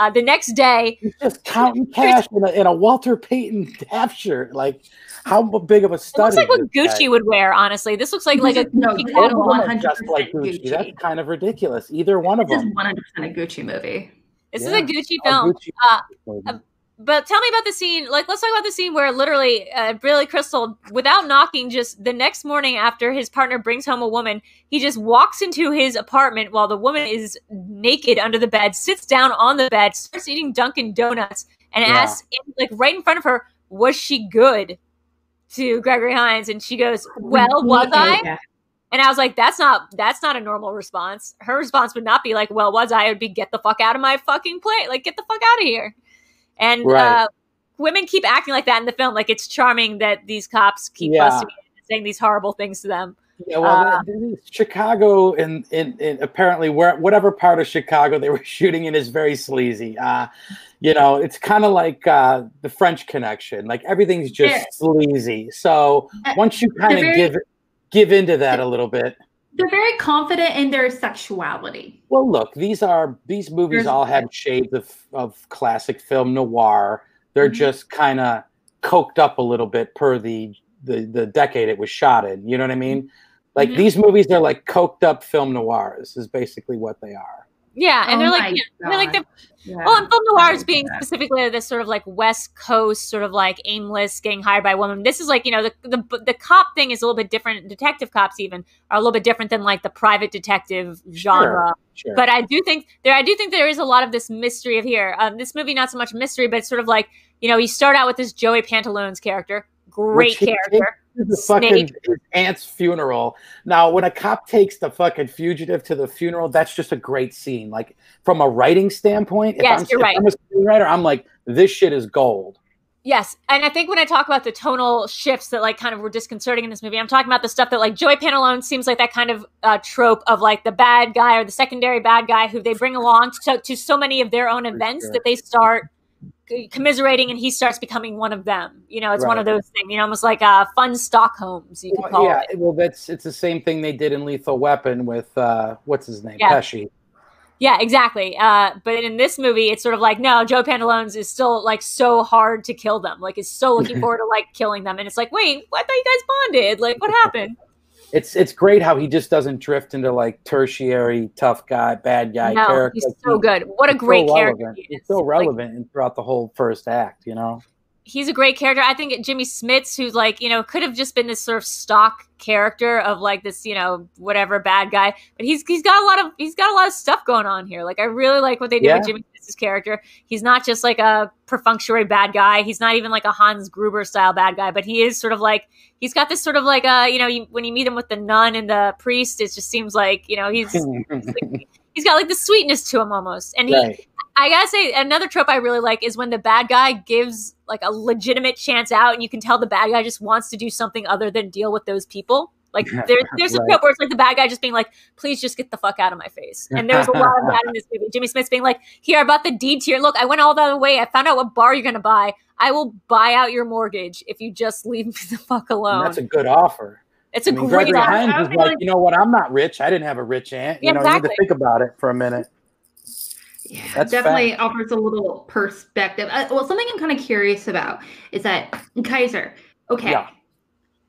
Uh, the next day, He's just counting cash in a, in a Walter Payton half shirt. Like, how big of a it study? looks like what Gucci guy? would wear. Honestly, this looks like like a no, Gucci this is Both of catalog. one them hundred just like Gucci. Gucci. That's kind of ridiculous. Either one of This is them. one hundred percent a Gucci movie. This Yeah. is a Gucci Oh, film. Gucci Uh, movie. uh, But tell me about the scene. Like, let's talk about the scene where literally, uh, Billy Crystal, without knocking, just the next morning after his partner brings home a woman, he just walks into his apartment while the woman is naked under the bed, sits down on the bed, starts eating Dunkin' Donuts, and Yeah. asks, like, right in front of her, "Was she good?" To Gregory Hines, and she goes, "Well, was I?" Yeah. And I was like, that's not that's not a normal response. Her response would not be like, well, was I? It would be get the fuck out of my fucking plate. Like, get the fuck out of here. And Right. uh, women keep acting like that in the film. Like it's charming that these cops keep Yeah. busting and saying these horrible things to them. Yeah, well, Uh, Chicago and, and, and apparently where whatever part of Chicago they were shooting in is very sleazy. Uh, you know, it's kind of like uh, the French Connection. Like everything's just Yeah. sleazy. So Uh, once you kind of give give into that a little bit, They're very confident in their sexuality. well, look, these are these movies There's- all have shades of of classic film noir. They're Mhm. just kind of coked up a little bit per the, the the decade it was shot in. You know what I mean? Like Mhm. these movies, they're like coked up film noirs. Is basically what they are. Yeah, and Oh they're like, yeah, they're like the Yeah. Well, and film noir is being specifically this sort of like West Coast, sort of like aimless, getting hired by a woman. This is like you know the the the cop thing is a little bit different. Detective cops even are a little bit different than like the private detective genre. Sure. But I do think there, I do think there is a lot of this mystery of here. Um, this movie, not so much mystery, but it's sort of like you know, you start out with this Joey Pantoliano's character, great character. The fucking aunt's funeral. Now, when a cop takes the fucking fugitive to the funeral, that's just a great scene. Like from a writing standpoint, if, Yes, I'm, you're right. I'm a screenwriter, I'm like, this shit is gold. Yes, and I think when I talk about the tonal shifts that like kind of were disconcerting in this movie, I'm talking about the stuff that like Joey Pantoliano seems like that kind of uh, trope of like the bad guy or the secondary bad guy who they bring along to, to so many of their own events sure. that they start commiserating and he starts becoming one of them. You know, it's one of those things. You know, almost like uh, fun Stockholms. You could Well, call yeah, it. well, that's it's the same thing they did in Lethal Weapon with uh, what's his name, Yeah. Pesci. Yeah, exactly. Uh, but in this movie, it's sort of like no, Joe Pantalones is still like so hard to kill them. Like, is so looking forward to like killing them, and it's like, wait, I thought you guys bonded. Like, what happened? It's it's great how he just doesn't drift into like tertiary tough guy, bad guy no, character. he's so good. What a he's so great character. He's so relevant in throughout the whole first act. You know. He's a great character. I think Jimmy Smits, who's like, you know, could have just been this sort of stock character of like this, you know, whatever bad guy. But he's he's got a lot of he's got a lot of stuff going on here. Like I really like what they did Yeah. with Jimmy Smits' character. He's not just like a perfunctory bad guy. He's not even like a Hans Gruber style bad guy, but he is sort of like he's got this sort of like uh, you know, you, when you meet him with the nun and the priest, it just seems like, you know, he's he's got like the sweetness to him almost. And he right. I gotta say, another trope I really like is when the bad guy gives like a legitimate chance out, and you can tell the bad guy just wants to do something other than deal with those people. Like there, there's a Right. trope where it's like the bad guy just being like, "Please just get the fuck out of my face." And there's a lot of that in this movie. Jimmy Smits' being like, "Here, I bought the deed to your look. I went all the way. I found out what bar you're gonna buy. I will buy out your mortgage if you just leave me the fuck And alone." that's a good offer. It's a I mean, great Gregory. Hines I is like, like- you know what? I'm not rich. I didn't have a rich aunt. You Yeah, know, you need to think about it for a minute. Yeah, That's definitely offers a little perspective. Uh, well, something I'm kind of curious about is that Kaiser. Okay, Yeah.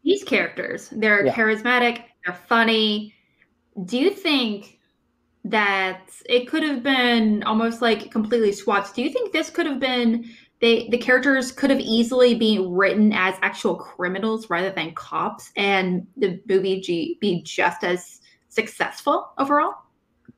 these characters they're Yeah. charismatic, they're funny. Do you think that it could have been almost like completely swapped? Do you think this could have been they the characters could have easily been written as actual criminals rather than cops, and the movie G, be just as successful overall?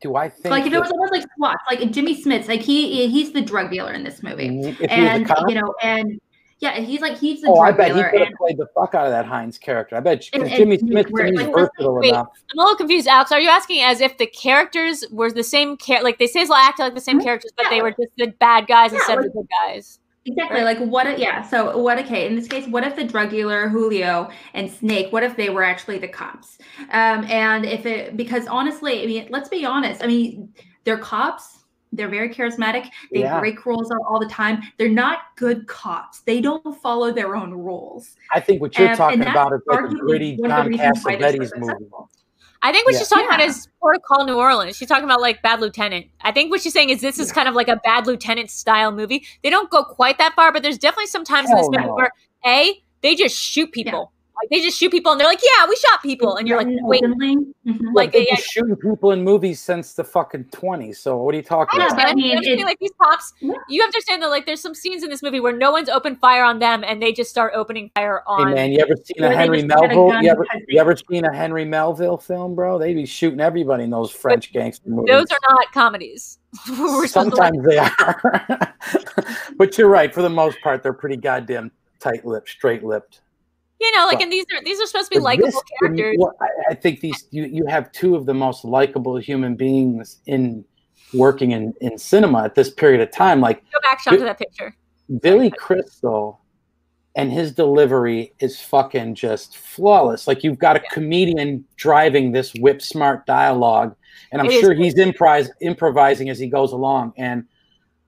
Do I think like if it was almost like SWAT, like Jimmy Smits, like he he's the drug dealer in this movie, if he was a and you know, and yeah, he's like he's the oh, I drug bet he could have played the fuck out of that Hines character. I bet And- and Jimmy Nick Smith to Ware, is like, versatile wait, enough. I'm a little confused, Alex. Are you asking as if the characters were the same char- like they say they acted like the same Mhm. characters, but Yeah. they were just the bad guys Yeah, instead of the good guys? Exactly like what? if- Yeah, so what? Okay, in this case, what if the drug dealer Julio and Snake? What if they were actually the cops? Um, and if it because honestly, I mean, let's be honest. I mean, they're cops. They're very charismatic. They Yeah. break rules all, all the time. They're not good cops. They don't follow their own rules. I think what you're Um, talking and about is like a gritty one of the Tom reasons why this was Cassavetes movie. Successful. I think what Yeah. she's talking about Yeah. is Port of Call New Orleans. She's talking about like Bad Lieutenant. I think what she's saying is this is kind of like a Bad Lieutenant style movie. They don't go quite that far, but there's definitely some times in this movie no. where a they just shoot people. Like they just shoot people and they're like, "Yeah, we shot people," and you're like, "Wait." openly. Mhm. Like Like, they've yeah. been shooting people in movies since the fucking 20s. So what are you talking I about? I mean, I'm it- like these cops, Yeah. you have to understand that like there's some scenes in this movie where no one's opened fire on them and they just start opening fire on. Hey man, you ever seen a Henry just had a Melville? gun You ever, you ever seen a Henry Melville film, bro? They be shooting everybody in those French gangster movies. Those are not comedies. We're supposed to like- Sometimes they are, but you're right. For the most part, they're pretty goddamn tight-lipped, straight-lipped. You know, like, and these are these are supposed to be likable this- characters. well, I, I think these you, you have two of the most likable human beings in working in, in cinema at this period of time. Like Go back shot to that picture. Billy Crystal and his delivery is fucking just flawless. Like you've got a comedian driving this whip smart dialogue, and I'm It sure he's improvise, improvising as he goes along. And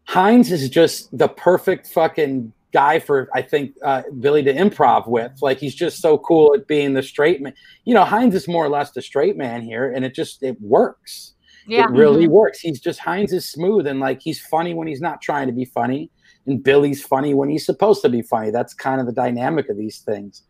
Hines is just the perfect fucking guy for I think uh, Billy to improv with. Like he's just so cool at being the straight man. You know, Hines is more or less the straight man here, and it just it works. Yeah. It really works. He's just Hines is smooth and like he's funny when he's not trying to be funny, and Billy's funny when he's supposed to be funny. That's kind of the dynamic of these things.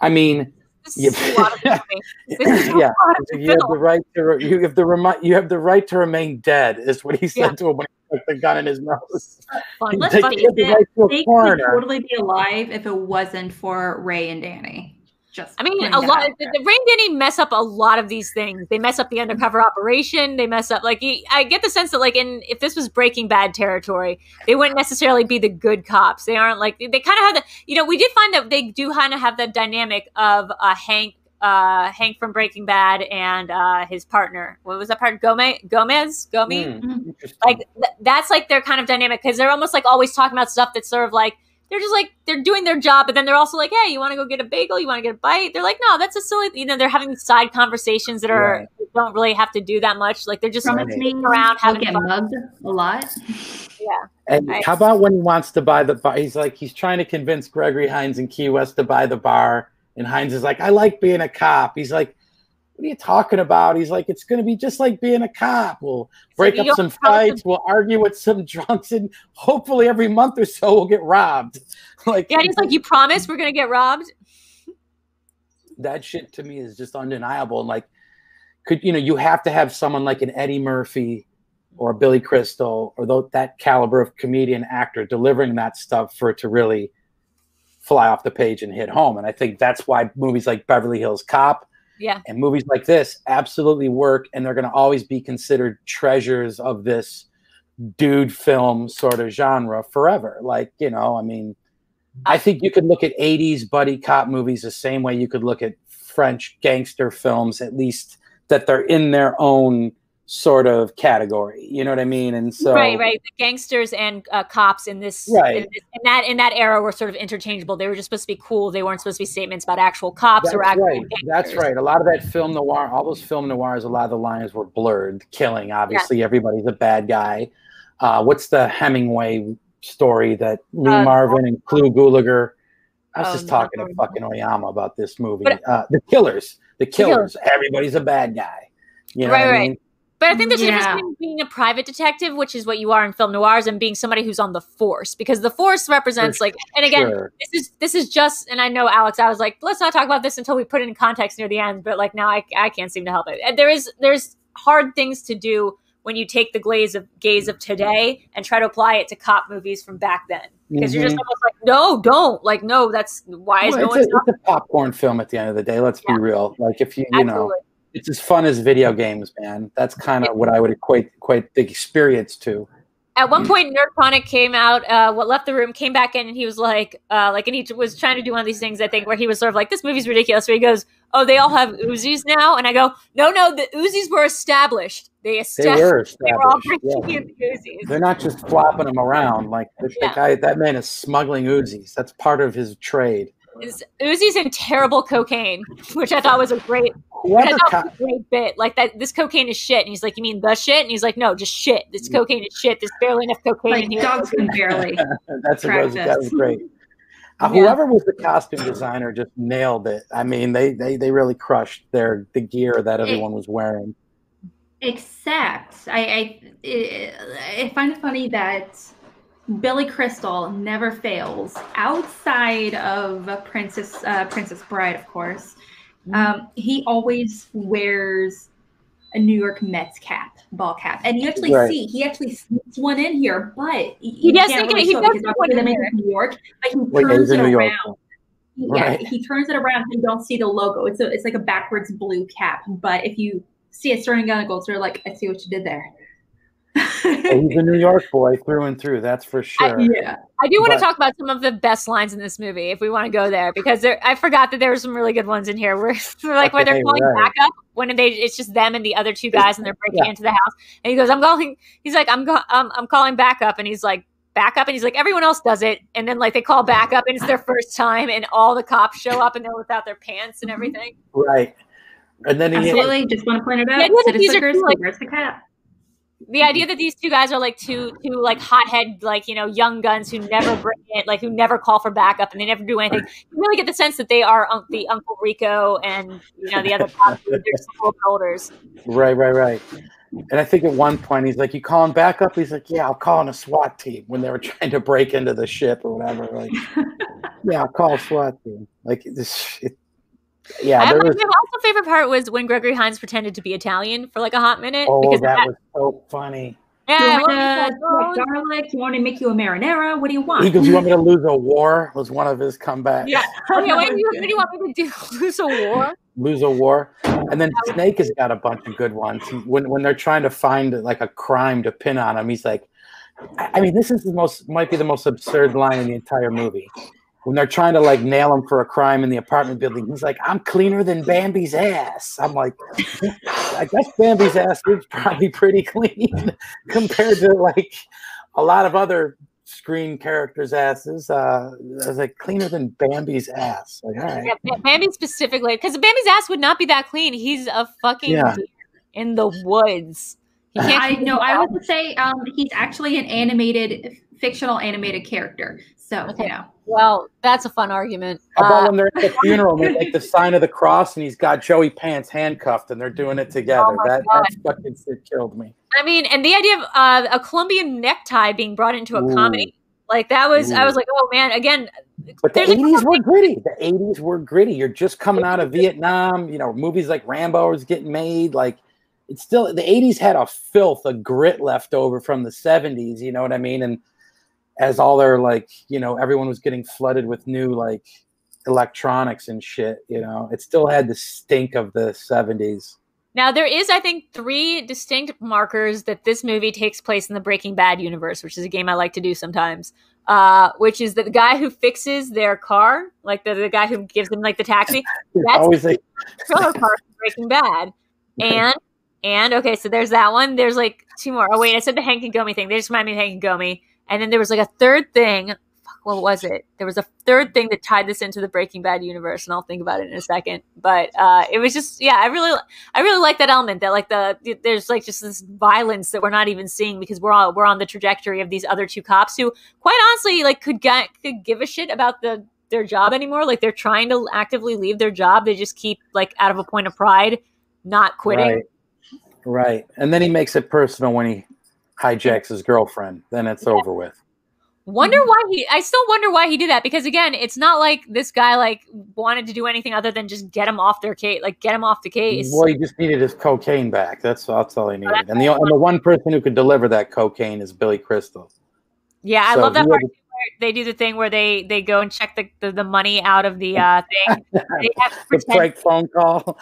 I mean, This Yeah. a lot of movie. This is a yeah, lot of you have the right to you have the remi- you have the right to remain dead is what he said Yeah. to him when he the gun in his nose. Fun. Let's took- face he had it, right to They could totally be alive if it wasn't for Ray and Danny. Just I mean, a lot. out The, there. the Rain Denny mess up a lot of these things. They mess up the undercover operation. They mess up like I get the sense that like in if this was Breaking Bad territory, they wouldn't necessarily be the good cops. They aren't like they kind of have the you know we did find that they do kind of have the dynamic of uh, Hank. Uh, Hank from Breaking Bad and uh, his partner. What was that part? Gomez, Gomez, Gomez. Hmm, interesting. like th- that's like their kind of dynamic because they're almost like always talking about stuff that's sort of like they're just like they're doing their job but then they're also like hey you want to go get a bagel you want to get a bite they're like no that's a silly you know they're having side conversations that are Right. don't really have to do that much like they're just Promise Right. me around having get fun. mugged a lot. Yeah. And Right. how about when he wants to buy the bar? He's like, he's trying to convince Gregory Hines and Key West to buy the bar. And Hines is like, I like being a cop. He's like, what are you talking about? He's like, it's going to be just like being a cop. We'll break like, up some to- fights. We'll argue with some drunks. And hopefully every month or so we'll get robbed. like, yeah he's like you promise we're gonna get robbed that shit to me is just undeniable. And like, could you know, you have to have someone like an Eddie Murphy or Billy Crystal or that caliber of comedian actor delivering that stuff for it to really fly off the page and hit home. And I think that's why movies like Beverly Hills Cop yeah and movies like this absolutely work, and they're going to always be considered treasures of this dude film sort of genre forever. Like, you know, I mean, I think you could look at 80s buddy cop movies the same way you could look at French gangster films, at least that they're in their own sort of category. You know what I mean? And so, right right the gangsters and uh, cops in this Right. in, this- in that in that era were sort of interchangeable they were just supposed to be cool they weren't supposed to be statements about actual cops That's or actual right. That's right. A lot of that film noir, all those film noirs, a lot of the lines were blurred. Killing, obviously, everybody's a bad guy. Uh, what's the Hemingway story that Lee Uh, Marvin and Clu Gulager? I was just talking no, to fucking Oyama about this movie. But- uh, the Killers. The Killers. Everybody's a bad guy. You know Right, what I mean? But I think there's a difference between being a private detective, which is what you are in film noirs, and being somebody who's on the force, because the force represents For like, and again, Sure. this is this is just, and I know Alex, I was like, let's not talk about this until we put it in context near the end, but like now I, I can't seem to help it. And there is there's hard things to do when you take the glaze of gaze of today and try to apply it to cop movies from back then, because you're just Mhm. almost like, no, don't, like, no, that's why is Well, no it's, one a, it's a popcorn film at the end of the day. Let's Yeah. be real. Like if you, you know, Absolutely. It's as fun as video games, man. That's kind of what I would equate equate the experience to. at one point nerdconic came out uh what left the room came back in and he was like uh like and he was trying to do one of these things i think where he was sort of like this movie's ridiculous where he goes oh they all have uzis now and i go no no the uzis were established they They established were they were all established. bringing Yeah. the uzis They're not just flopping them around. Like the, the guy, that man is smuggling Uzis. That's part of his trade. It's uzis in terrible cocaine which i thought was a great I Whoever, co- a great bit like that this cocaine is shit and he's like you mean the shit and he's like no just shit this Mm. cocaine is shit there's barely enough cocaine Like in here dogs can barely. that's a, that was great. Uh, Yeah. Whoever was the costume designer just nailed it. I mean, they they they really crushed their the gear that everyone was wearing. Except, I, I, I find it funny that Billy Crystal never fails outside of Princess uh, Princess Bride, of course. Um, he always wears a New York Mets cap, ball cap, and you actually Right. see he actually sneaks one in here, but he, He does can't sneak it- really he does because sneak one in the man's in New York, but he Well, yeah, turns he's it a New York. around. Yeah, Right. he turns it around and you don't see the logo. It's a, it's like a backwards blue cap, but if you see it starting on gold, you're like, I see what you did there. Well, he's a New York boy through and through. That's for sure. yeah. I do want to talk about some of the best lines in this movie if we want to go there because there, I forgot that there were some really good ones in here where they're like where they're calling right. backup when they it's just them and the other two guys and they're breaking Yeah. into the house and he goes I'm calling he's like I'm go, um, I'm calling backup and he's like backup and he's like everyone else does it and then like they call backup and it's their first time and all the cops show up and they're without their pants and everything Right. And then he Absolutely. Just want to point it out. I know these are Slickers, two, like- where's the cap? The idea that these two guys are like two two like hothead like you know young guns who never bring it like who never call for backup and they never do anything you really get the sense that they are un- the uncle rico and you know the other cops they're some Right, right, right. And I think at one point he's like, "You calling back up?" He's like, "Yeah, I'll call in a SWAT team." When they were trying to break into the ship or whatever, like, "Yeah, I'll call a SWAT team." Like this, it, yeah, I there my was. also favorite part was when Gregory Hines pretended to be Italian for like a hot minute Oh, because that that- was so funny. Do Yeah, you what want was that? to garlic? You oh, want to make you a marinara? What do you want? Because "You want me to lose a war?" Was one of his comebacks. Yeah. Okay, what do you, what do you want me to do? Lose a war? lose a war. And then Snake has got a bunch of good ones. When when they're trying to find like a crime to pin on him, he's like, I I mean, this is the most might be the most absurd line in the entire movie. When they're trying to like nail him for a crime in the apartment building, he's like, "I'm cleaner than Bambi's ass." I'm like, I guess Bambi's ass is probably pretty clean compared to like a lot of other screen characters' asses. Uh, I was like, cleaner than Bambi's ass. Like, all right. Yeah, Bambi specifically, because Bambi's ass would not be that clean. He's a fucking Yeah. in the woods. I know. I would say um, he's actually an animated, fictional animated character. So Okay. you know, Well, that's a fun argument. How about Uh, when they're at the funeral and they make the sign of the cross and he's got Joey Pants handcuffed and they're doing it together? Oh that that fucking shit killed me. I mean, and the idea of uh, a Colombian necktie being brought into a Ooh. comedy, like that was, I was like, oh man, again, But the eighties were gritty. The eighties were gritty. You're just coming out of Vietnam. You know, movies like Rambo was getting made. Like it's still the eighties had a filth, a grit left over from the seventies. You know what I mean? And as all their like, you know, everyone was getting flooded with new like electronics and shit. You know, it still had the stink of the seventies. Now there is, I think, three distinct markers that this movie takes place in the Breaking Bad universe, which is a game I like to do sometimes. Uh, which is the guy who fixes their car, like the, the guy who gives them like the taxi, That's- Always like trailer park in Breaking Bad. And and okay, so there's that one. There's like two more. Oh wait, I said the Hank and Gomi thing. They just remind me of Hank and Gomi. And then there was like a third thing. Fuck, what was it? There was a third thing that tied this into the Breaking Bad universe, and I'll think about it in a second. But uh, it was just yeah, I really I really like that element that like the there's like just this violence that we're not even seeing because we're all we're on the trajectory of these other two cops who quite honestly like could get could give a shit about the their job anymore. Like they're trying to actively leave their job. They just keep like out of a point of pride, not quitting. Right. Right. And then he makes it personal when he hijacks his girlfriend. Then it's over with. Wonder Mm-hmm. why he I still wonder why he did that because again, it's not like this guy like wanted to do anything other than just get him off their case, like get him off the case. Well, he just needed his cocaine back. That's that's all he that's needed. And the and the one person who could deliver that cocaine is Billy Crystal. yeah, I love that part had- they do the thing where they they go and check the the, the money out of the uh thing. They have to the prank phone call.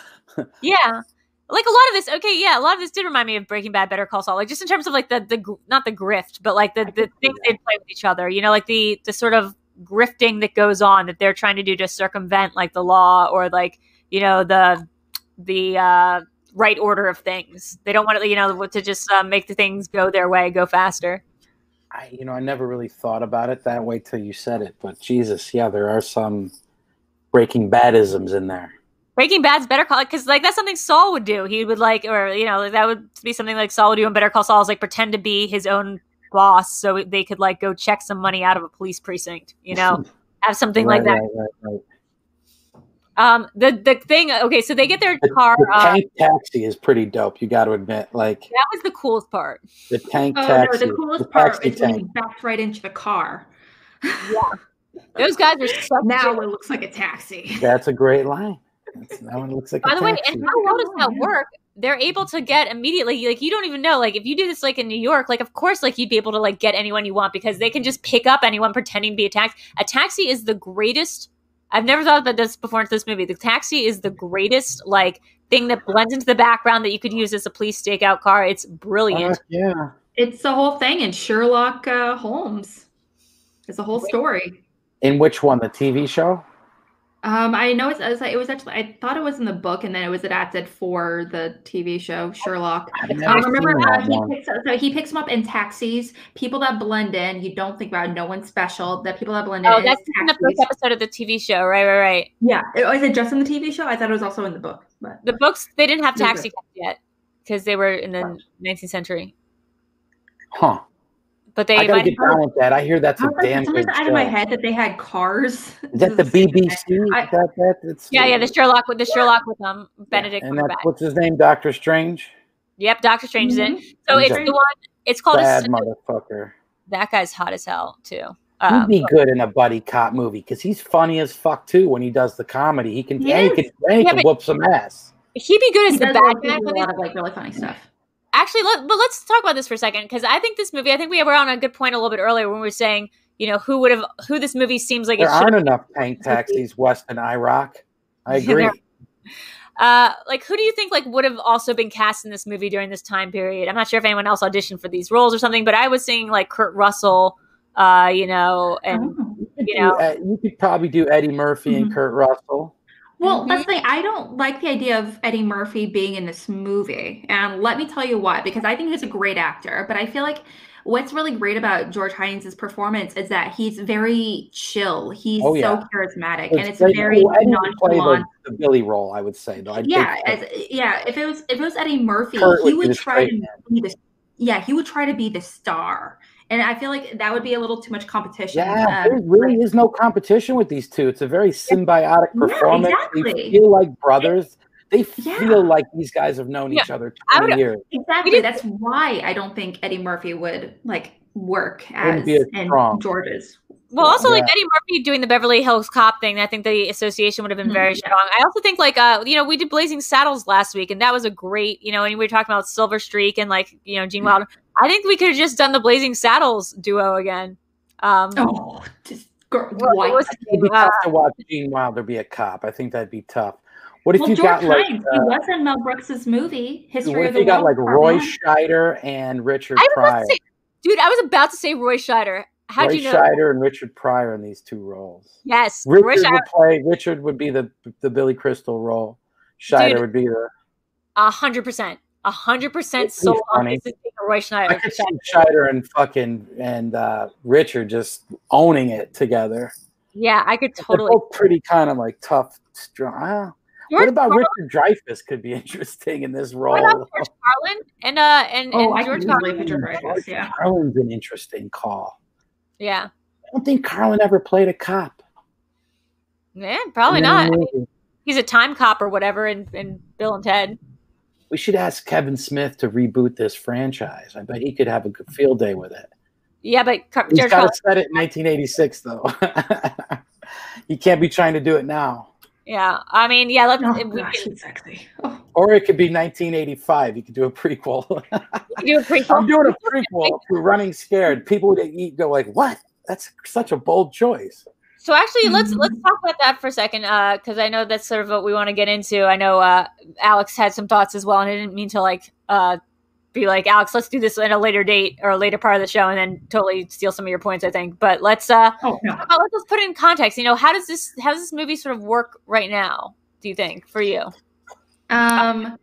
Yeah. Like a lot of this, okay, yeah, a lot of this did remind me of Breaking Bad, Better Call Saul, like just in terms of like the the not the grift, but like the the things they play with each other, you know, like the the sort of grifting that goes on that they're trying to do to circumvent like the law or like you know the the uh, right order of things. They don't want to, you know, to just uh, make the things go their way, go faster. I, you know, I never really thought about it that way till you said it. But Jesus, yeah, there are some Breaking Badisms in there. Breaking Bad's Better Call because like that's something Saul would do. He would like, or you know, that would be something like Saul would do in Better Call Saul is like pretend to be his own boss so they could like go check some money out of a police precinct. You know, have something like that. right, right, right. Um, the the thing. Okay, so they get their The, car. the Uh, tank taxi is pretty dope. You got to admit, like that was the coolest part. the tank Oh taxi. no, the coolest the part taxi is when he backed right into the car. Yeah. Those guys are such. now it looks like a taxi. That's a great line. That's, that one looks like By a the way, taxi. and how well does that work? They're able to get immediately, like you don't even know. Like if you do this like in New York, like of course, like you'd be able to like get anyone you want because they can just pick up anyone pretending to be a taxi. A taxi is the greatest. I've never thought about this before in this movie. The taxi is the greatest like thing that blends into the background that you could use as a police stakeout car. It's brilliant. Uh, yeah. It's the whole thing in Sherlock uh, Holmes. It's the whole story. In which one? The TV show? Um, I know it's, it's like- it was actually I thought it was in the book and then it was adapted for the TV show Sherlock. I've Um, remember seen uh, he picks so he picks them up in taxis. People that blend in, you don't think about. it, No one special. The people that blend in. Oh, is that's in the first episode of the TV show, right? Right? Right. Yeah, oh, is it just in the TV show? I thought it was also in the book. But The books they didn't have Okay. taxi yet because they were in the 19th century, Huh. But they I gotta get down with that. I hear that's a damn for some good reason, out of my head that they had cars. Is that the BBC? I- that that? It's, Yeah, yeah, the Sherlock with the Sherlock with um Benedict And that's what's his name? Doctor Strange. Yep, Doctor Strange is in. Mhm. So He's it's a the one. It's called. Bad A, motherfucker. that guy's hot as hell too. He'd Um, be good in a buddy cop movie because he's funny as fuck too when he does the comedy. He can, He he can, and he Yeah, can but- whoop some ass. he'd be good as He the bad guy. a lot of like really funny stuff. Actually, let, but let's talk about this for a second because I think this movie. I think we were on a good point a little bit earlier when we were saying, you know, who would have who this movie seems like There aren't enough tank taxis west in Iraq. I agree. Uh, like who do you think like would have also been cast in this movie during this time period? I'm not sure if anyone else auditioned for these roles or something, but I was seeing like Kurt Russell, uh, you know, and Oh. You You do, know. uh, you could probably do Eddie Murphy and Mhm. Kurt Russell. Well, Mhm. that's the thing. I don't like the idea of Eddie Murphy being in this movie. And let me tell you why, because I think he's a great actor, but I feel like what's really great about George Hines' performance is that he's very chill. He's Oh, so yeah. charismatic and it's great. very play nonchalant. the, the Billy role, I would say. Though. I'd Yeah, as, yeah. If it was if it was Eddie Murphy, Kurt he would try to be the yeah, he would try to be the star. And I feel like that would be a little too much competition. yeah, um, there really is no competition with these two. It's a very symbiotic Yeah, performance. They feel like brothers. They Yeah. feel like these guys have known Yeah. each other I 20 would- years. Exactly. did- That's why I don't think Eddie Murphy would like work Wouldn't as be as in. George's. Well, also like Eddie Murphy doing the Beverly Hills Cop thing, I think the association would have been very Mhm. strong. I also think like uh, you know, we did Blazing Saddles last week, and that was a great, you know, and we were talking about Silver Streak and like you know Gene Wilder. I think we could have just done the Blazing Saddles duo again. Um, Oh, just girl, what- white. was his It'd be? Tough to watch Gene Wilder be a cop. I think that'd be tough. What if well, you George got like? Uh, he was in Mel Brooks's movie History what of if the you got like Roy One. Scheider and Richard I Pryor? say, dude, I was about to say Roy Scheider. How'd Roy you know? Scheider and Richard Pryor in these two roles. Yes, Roy Richard Scheider, would play. Richard would be the the Billy Crystal role. Scheider Dude, would be the. a hundred percent, a hundred percent It'd sold on funny. this is Roy I Schneider. could see Scheider and fucking and uh, Richard just owning it together. Yeah, I could They're totally. both pretty kind of like tough, strong. ah. What about Carlin- Richard Dreyfuss? Could be interesting in this role. What about George Carlin and uh and, Oh, I and George can Carlin? Richard picture Dreyfuss. Yeah. Carlin's an interesting call. Yeah, I don't think Carlin ever played a cop. yeah, probably not. I mean, movie. he's a time cop or whatever in, in Bill and Ted. We should ask Kevin Smith to reboot this franchise. I bet he could have a good field day with it. Yeah, but Car- He's George got Carlin. to set it in 1986, though. he can't be trying to do it now. Yeah, I mean, yeah. Let's Oh if we gosh, can, he's sexy. Oh. Or it could be 1985. You could do a prequel. we do a prequel. I'm doing a prequel to Running Scared. People would eat, go like, "What? That's such a bold choice." So actually, let's Mhm. let's talk about that for a second, because I know that's sort of what we want to get into. I know uh, Alex had some thoughts as well, and I didn't mean to like uh, be like Alex. Let's do this at a later date or a later part of the show, and then totally steal some of your points. I think, but let's uh, Oh about let's just put it in context. You know, how does this how does this movie sort of work right now? Do you think for you? Um.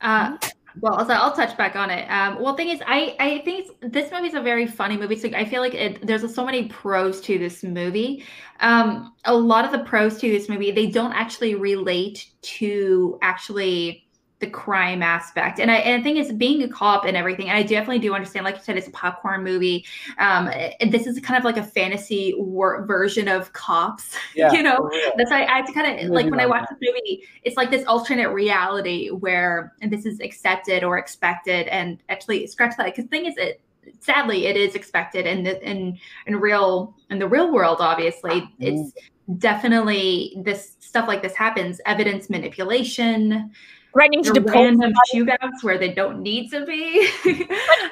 Uh. Well, so I'll touch back on it. Um, well, thing is, I I think this movie is a very funny movie. So I feel like it, there's so many pros to this movie. Um, a lot of the pros to this movie they don't actually relate to actually the crime aspect. And I and the thing is, being a cop and everything, and I definitely do understand. Like you said, it's a popcorn movie. Um, and this is kind of like a fantasy wor- version of cops. Yeah, you know, that's why I had to kind of like when I watch the movie, it's like this alternate reality where and this is accepted or expected, and actually scratch that because the thing is, it sadly it is expected in the in in real in the real world. Obviously, it's definitely this stuff like this happens. Evidence manipulation, Threatening to the depose random shootouts where they don't need to be.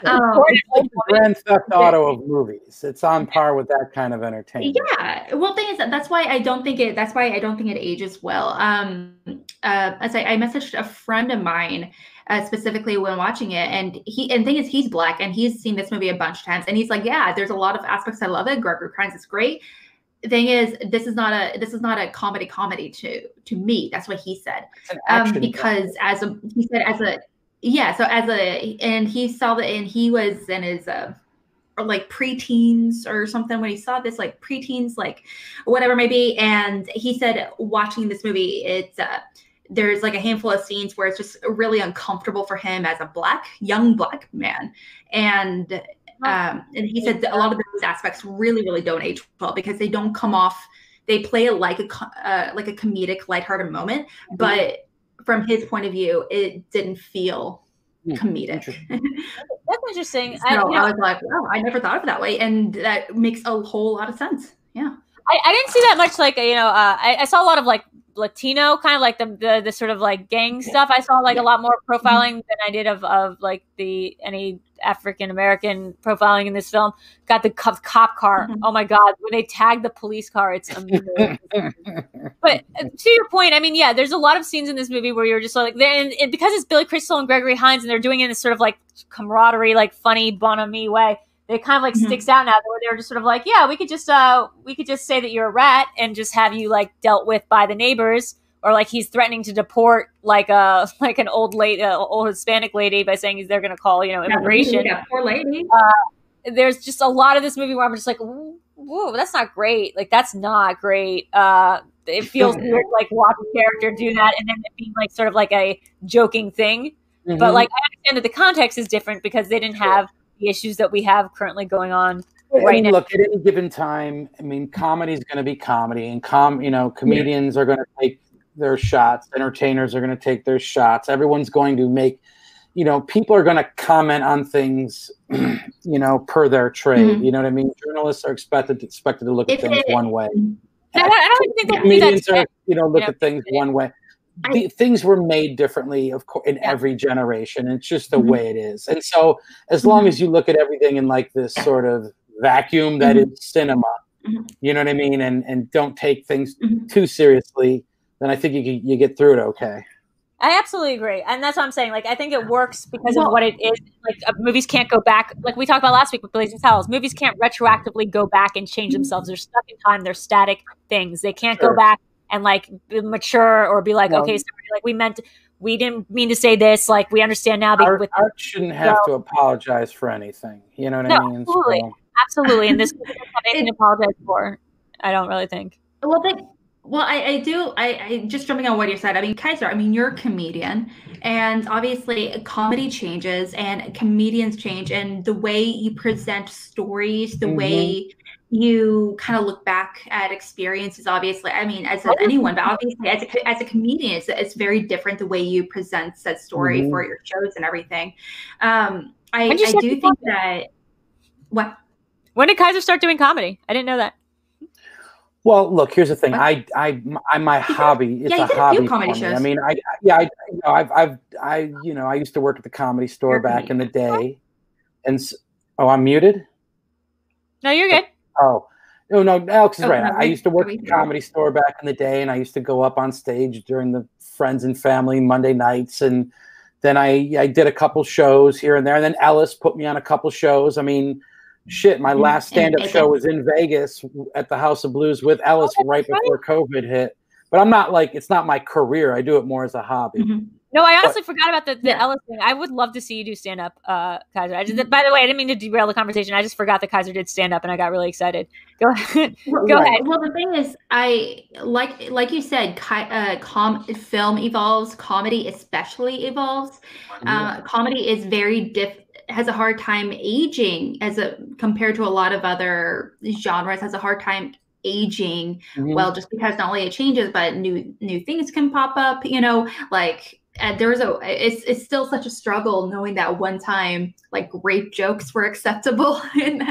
um, It's like the Grand Theft Auto of movies. It's on par with that kind of entertainment. Yeah. Well, thing is that that's why I don't think it. That's why I don't think it ages well. Um, uh, as I, I messaged a friend of mine uh, specifically when watching it, and he and thing is he's black and he's seen this movie a bunch of times, and he's like, yeah, there's a lot of aspects I love it. Gregory Crimes is great. Thing is, this is not a this is not a comedy comedy to to me. That's what he said. Um, because as a he said as a yeah so as a and he saw that and he was in his uh or like preteens or something when he saw this like preteens like whatever maybe and he said watching this movie it's uh there's like a handful of scenes where it's just really uncomfortable for him as a black young black man. And um and he said that a lot of those aspects really really don't age well because they don't come off they play it like a co- uh, like a comedic lighthearted moment but from his point of view it didn't feel Hmm, comedic. Interesting. That's interesting. so I, I, you know, was like wow i never thought of it that way and that makes a whole lot of sense. Yeah. I, I didn't see that much like you know uh, I, I saw a lot of like Latino, kind of like the, the the sort of like gang stuff. I saw like a lot more profiling than I did of of like the any African American profiling in this film. Got the cop, cop car. Mhm. Oh my god, when they tag the police car, it's amazing. but uh, to your point, I mean, yeah, there's a lot of scenes in this movie where you're just like, and, and because it's Billy Crystal and Gregory Hines, and they're doing it in this sort of like camaraderie, like funny bonhomie way. It kind of like Mhm. sticks out now, where they're just sort of like, yeah, we could just uh, we could just say that you're a rat and just have you like dealt with by the neighbors, or like he's threatening to deport like a like an old lady, uh, old Hispanic lady by saying they're going to call you know immigration That poor lady. there's just a lot of this movie where I'm just like, whoa, that's not great. Like that's not great. Uh, it feels weird, like watching a character do that, and then it being like sort of like a joking thing. Mm-hmm. But like I understand that the context is different because they didn't have the issues that we have currently going on. I right mean, look, at any given time, I mean, comedy is going to be comedy, and com, you know, comedians are going to take their shots. Entertainers are going to take their shots. Everyone's going to make, you know, people are going to comment on things, you know, per their trade. Mhm. You know what I mean? Journalists are expected expected to look at If things it- one way. I don't, I don't think they do that. Comedians are, you know, look Yeah. at things one way. The, things were made differently, of course, in Yeah. every generation. It's just the Mhm. way it is. And so, as long Mhm. as you look at everything in like this sort of vacuum that Mhm. is cinema, Mhm. you know what I mean, and and don't take things too seriously, then I think you you get through it okay. I absolutely agree, and that's what I'm saying. Like, I think it works because of what it is. Like, uh, movies can't go back. Like we talked about last week with Blazing Saddles, movies can't retroactively go back and change themselves. They're stuck in time. They're static things. They can't Sure. go back and like be mature or be like, No. okay, sorry, like we meant, we didn't mean to say this. Like we understand now. Because Art, with art shouldn't have to apologize for anything. You know what No, I mean? absolutely. So- absolutely, and this doesn't have anything to apologize for. I don't really think. Well, they, well, I, I do. I, I just jumping on what you said. I mean, Kaiser. I mean, you're a comedian, and obviously, comedy changes and comedians change, and the way you present stories, the Mhm. way you kind of look back at experiences. Obviously, I mean, as anyone, but obviously, as a as a comedian, it's, it's very different the way you present said story Mhm. for your shows and everything. Um, I, I do think that what When did Kaiser start doing comedy? I didn't know that. Well, look, here's the thing. I, I, I, my hobby. It's yeah, you a did a hobby comedy me. I mean, I, yeah, I, you know, I've, I've, I, you know, I used to work at the comedy store You're back in the day, and oh, I'm muted. No, you're good. Oh, no, no, Alex is Oh, right. no, I used to work at the comedy store back in the day, and I used to go up on stage during the friends and family Monday nights, and then I, I did a couple shows here and there, and then Ellis put me on a couple shows. I mean, shit, my last stand-up show was in Vegas at the House of Blues with Ellis Oh, that's right right. before COVID hit. But I'm not like it's not my career. I do it more as a hobby. Mhm. No, I honestly forgot about the, the Yeah. Ellis thing. I would love to see you do stand up, uh, Kaiser. I just, by the way, I didn't mean to derail the conversation. I just forgot that Kaiser did stand up, and I got really excited. Go ahead. Well, Go right. ahead. Well, the thing is, I like like you said, ki- uh, com- film evolves, comedy especially evolves. Uh, comedy is very diff has a hard time aging as a compared to a lot of other genres. Has a hard time aging Mhm. well just because not only it changes but new new things can pop up you know like and there's a it's it's still such a struggle knowing that one time like rape jokes were acceptable and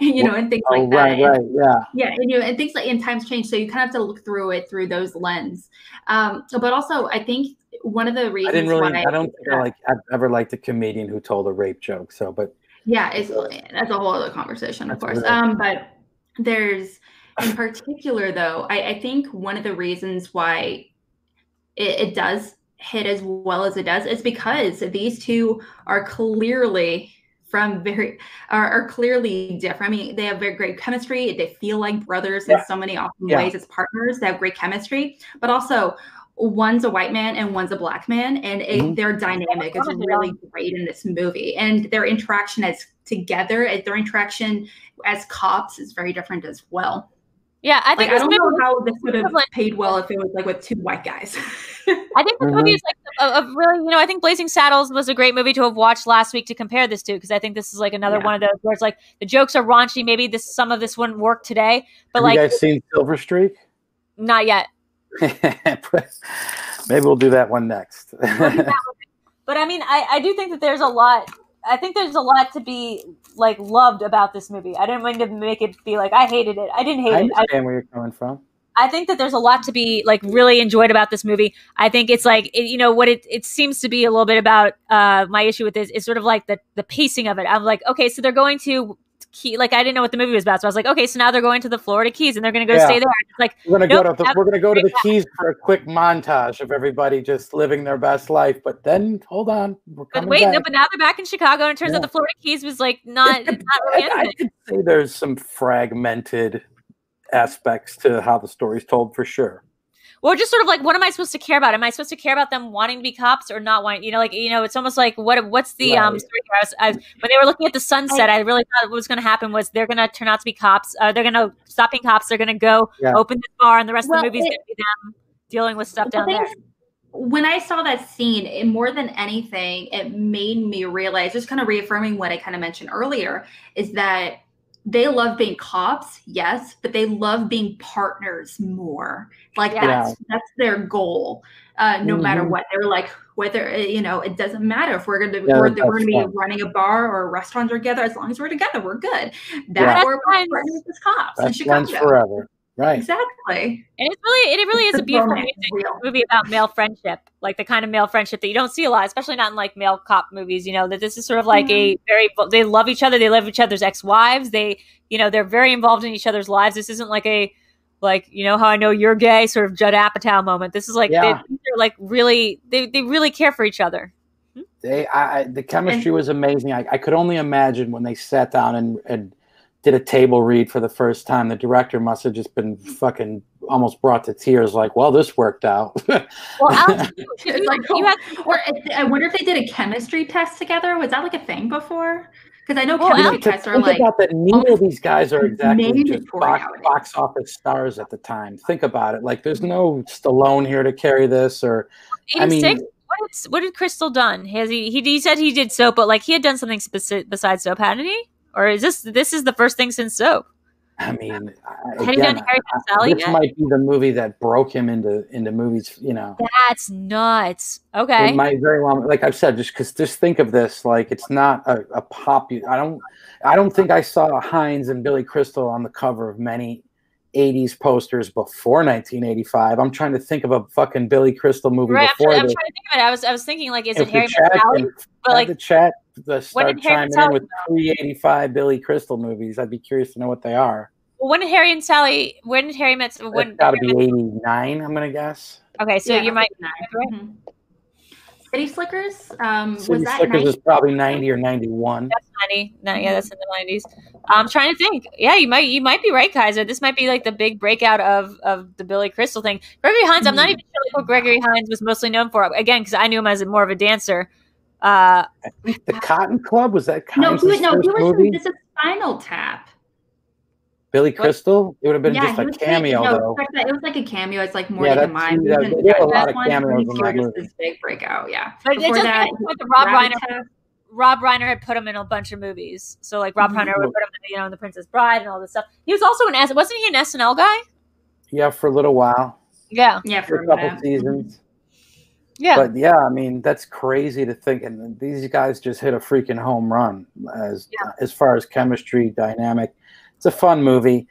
you know and things oh, like that right, And- right, yeah. yeah and you know and things like and times change so you kind of have to look through it through those lens um but also i think one of the reasons I didn't really. why I don't think I like. I've ever liked a comedian who told a rape joke. So, but Yeah, it's that's a whole other conversation, of course. Um, but there's in particular though, I, I think one of the reasons why it, it does hit as well as it does is because these two are clearly from very are, are clearly different. I mean, they have very great chemistry. They feel like brothers in so many awesome Yeah. ways as partners. They have great chemistry, but also one's a white man and one's a black man, and it, Mhm. their dynamic is really great in this movie. And their interaction as together, their interaction as cops is very different as well. Yeah, I Like think I don't know how this would have equivalent- paid well if it was like with two white guys. I think this Mhm. movie is like a, a really, you know, I think Blazing Saddles was a great movie to have watched last week to compare this to because I think this is like another Yeah. one of those where it's like the jokes are raunchy. Maybe this some of this wouldn't work today, but have like you guys seen Silver Streak? not yet. Maybe we'll do that one next. But I mean, I, I do think that there's a lot. I think there's a lot to be like loved about this movie. I didn't mean to make it be like I hated it. I didn't hate I it. I, understand where you're coming from. I think that there's a lot to be like really enjoyed about this movie. I think it's like it, you know what it it seems to be a little bit about uh my issue with this is sort of like the the pacing of it. I'm like, okay, so they're going to key like I didn't know what the movie was about. So I was like, okay, so now they're going to the Florida Keys and they're going to go Yeah. stay there. Like We're gonna Nope, go to the, we're gonna go to the Keys for a quick montage of everybody just living their best life. But then hold on, we're but wait, no, but now they're back in Chicago and it turns Yeah. out the Florida Keys was like not not I, I could say there's some fragmented aspects to how the story's told for sure. Or just sort of like, what am I supposed to care about? Am I supposed to care about them wanting to be cops or not wanting? You know, like you know, it's almost like what what's the um story? I was, I when they were looking at the sunset, I really thought what was going to happen was they're going to turn out to be cops. Uh, they're going to stop being cops. They're going to go Yeah. open this bar, and the rest Well, of the movie is going to be them dealing with stuff The down there. when I saw that scene, it, more than anything, it made me realize, just kind of reaffirming what I kind of mentioned earlier, is that they love being cops, yes, but they love being partners more. Like Yeah. that's that's their goal. Uh, no matter Mhm. what, they're like whether uh, you know it doesn't matter if we're gonna Yeah, we're, we're gonna be running a bar or a restaurant together. As long as we're together, we're good. That Yeah. or Best friends. partners as cops in That's Chicago. friends forever, right? Exactly. And it's really, it really is a beautiful music movie about male friendship, like the kind of male friendship that you don't see a lot, especially not in like male cop movies. You know that this is sort of like a very they love each other, they love each other's ex wives, they you know they're very involved in each other's lives. This isn't like a like you know how I know you're gay sort of Judd Apatow moment. This is like they, Yeah. these are like really they they really care for each other. Hmm? They, I, I, the chemistry was amazing. I, I could only imagine when they sat down and, and did a table read for the first time. The director must have just been fucking almost brought to tears. Like, well, this worked out. Well, Alex, you, It's you, like, you had Or I- I wonder if they did a chemistry test together. Was that like a thing before? Because I know Well, chemistry tests are think like about that neither of these guys are exactly just box, box office stars at the time. Think about it. Like, there's no Stallone here to carry this, or I mean, 86. what did, Crystal done? Has he, he he said he did soap, but like he had done something speci- besides soap, hadn't he? Or is this this is the first thing since soap? I mean, I- again, done Harry I- Sally this yet? might be the movie that broke him into into movies. You know, That's nuts. Okay. It might very well, like I've said, just because just think of this, like it's not a, a popular. I don't, I don't think I saw Hines and Billy Crystal on the cover of many '80s posters before 1985. I'm trying to think of a fucking Billy Crystal movie right. I'm, before trying, I'm trying to think of it. I was I was thinking like, is If it Harry the Met chat Sally? But like, the chat the when start did chiming Met in with pre-85 Billy Crystal movies. I'd be curious to know what they are. well, when did Harry and Sally? When did Harry met? When? It's got to be '89. I'm gonna guess. Okay, so Yeah, you might. right. Mhm. City Slickers. Um, was City that Slickers 90? is probably 90 or 91. That's ninety. No, yeah, that's in the nineties. I'm trying to think. Yeah, you might you might be right, Kaiser. This might be like the big breakout of of the Billy Crystal thing. Gregory Hines. I'm not Mhm. even sure like, what Gregory Hines was mostly known for. Again, because I knew him as a, more of a dancer. Uh, The Cotton Club was that No, Hines' he was, no, first he was movie? in This is Spinal Tap. Billy Crystal? It would have been just a was cameo, no, though. correct. It was like a cameo. It's like more Yeah, than that's- mine. yeah, they have a lot of cameos in that movie. This big breakout, yeah. but it Before just that, makes me Rob Reiner. Rabbit Rob Reiner had put him in a bunch of movies. So like Rob. Reiner would put him, in, you know, in The Princess Bride and all this stuff. He was also an S. Wasn't he an SNL guy? Yeah, for a little while, Yeah, Yeah, for for a couple that. seasons. Yeah. But yeah, I mean, that's crazy to think. And these guys just hit a freaking home run as as far as chemistry, dynamic. It's a fun movie.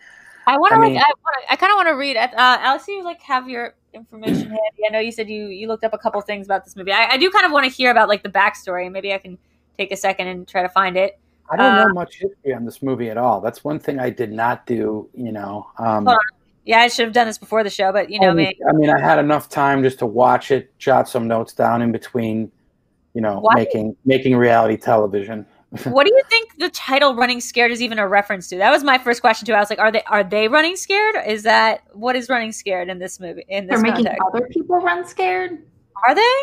I want to like. mean- I, wanna, I kind of want to read. Uh, Alex, you like have your information handy. I know you said you you looked up a couple things about this movie. I, I do kind of want to hear about like the backstory. Maybe I can take a second and try to find it. I don't Uh, know much history on this movie at all. That's one thing I did not do. You know, um, Yeah, I should have done this before the show, but you know I me. mean, I mean, I had enough time just to watch it, jot some notes down in between. You know, Why- making making reality television. What do you think the title "Running Scared" is even a reference to? That was my first question too. I was like, are they are they running scared? Is that what is running scared in this movie? In They're making context, other people run scared. are they?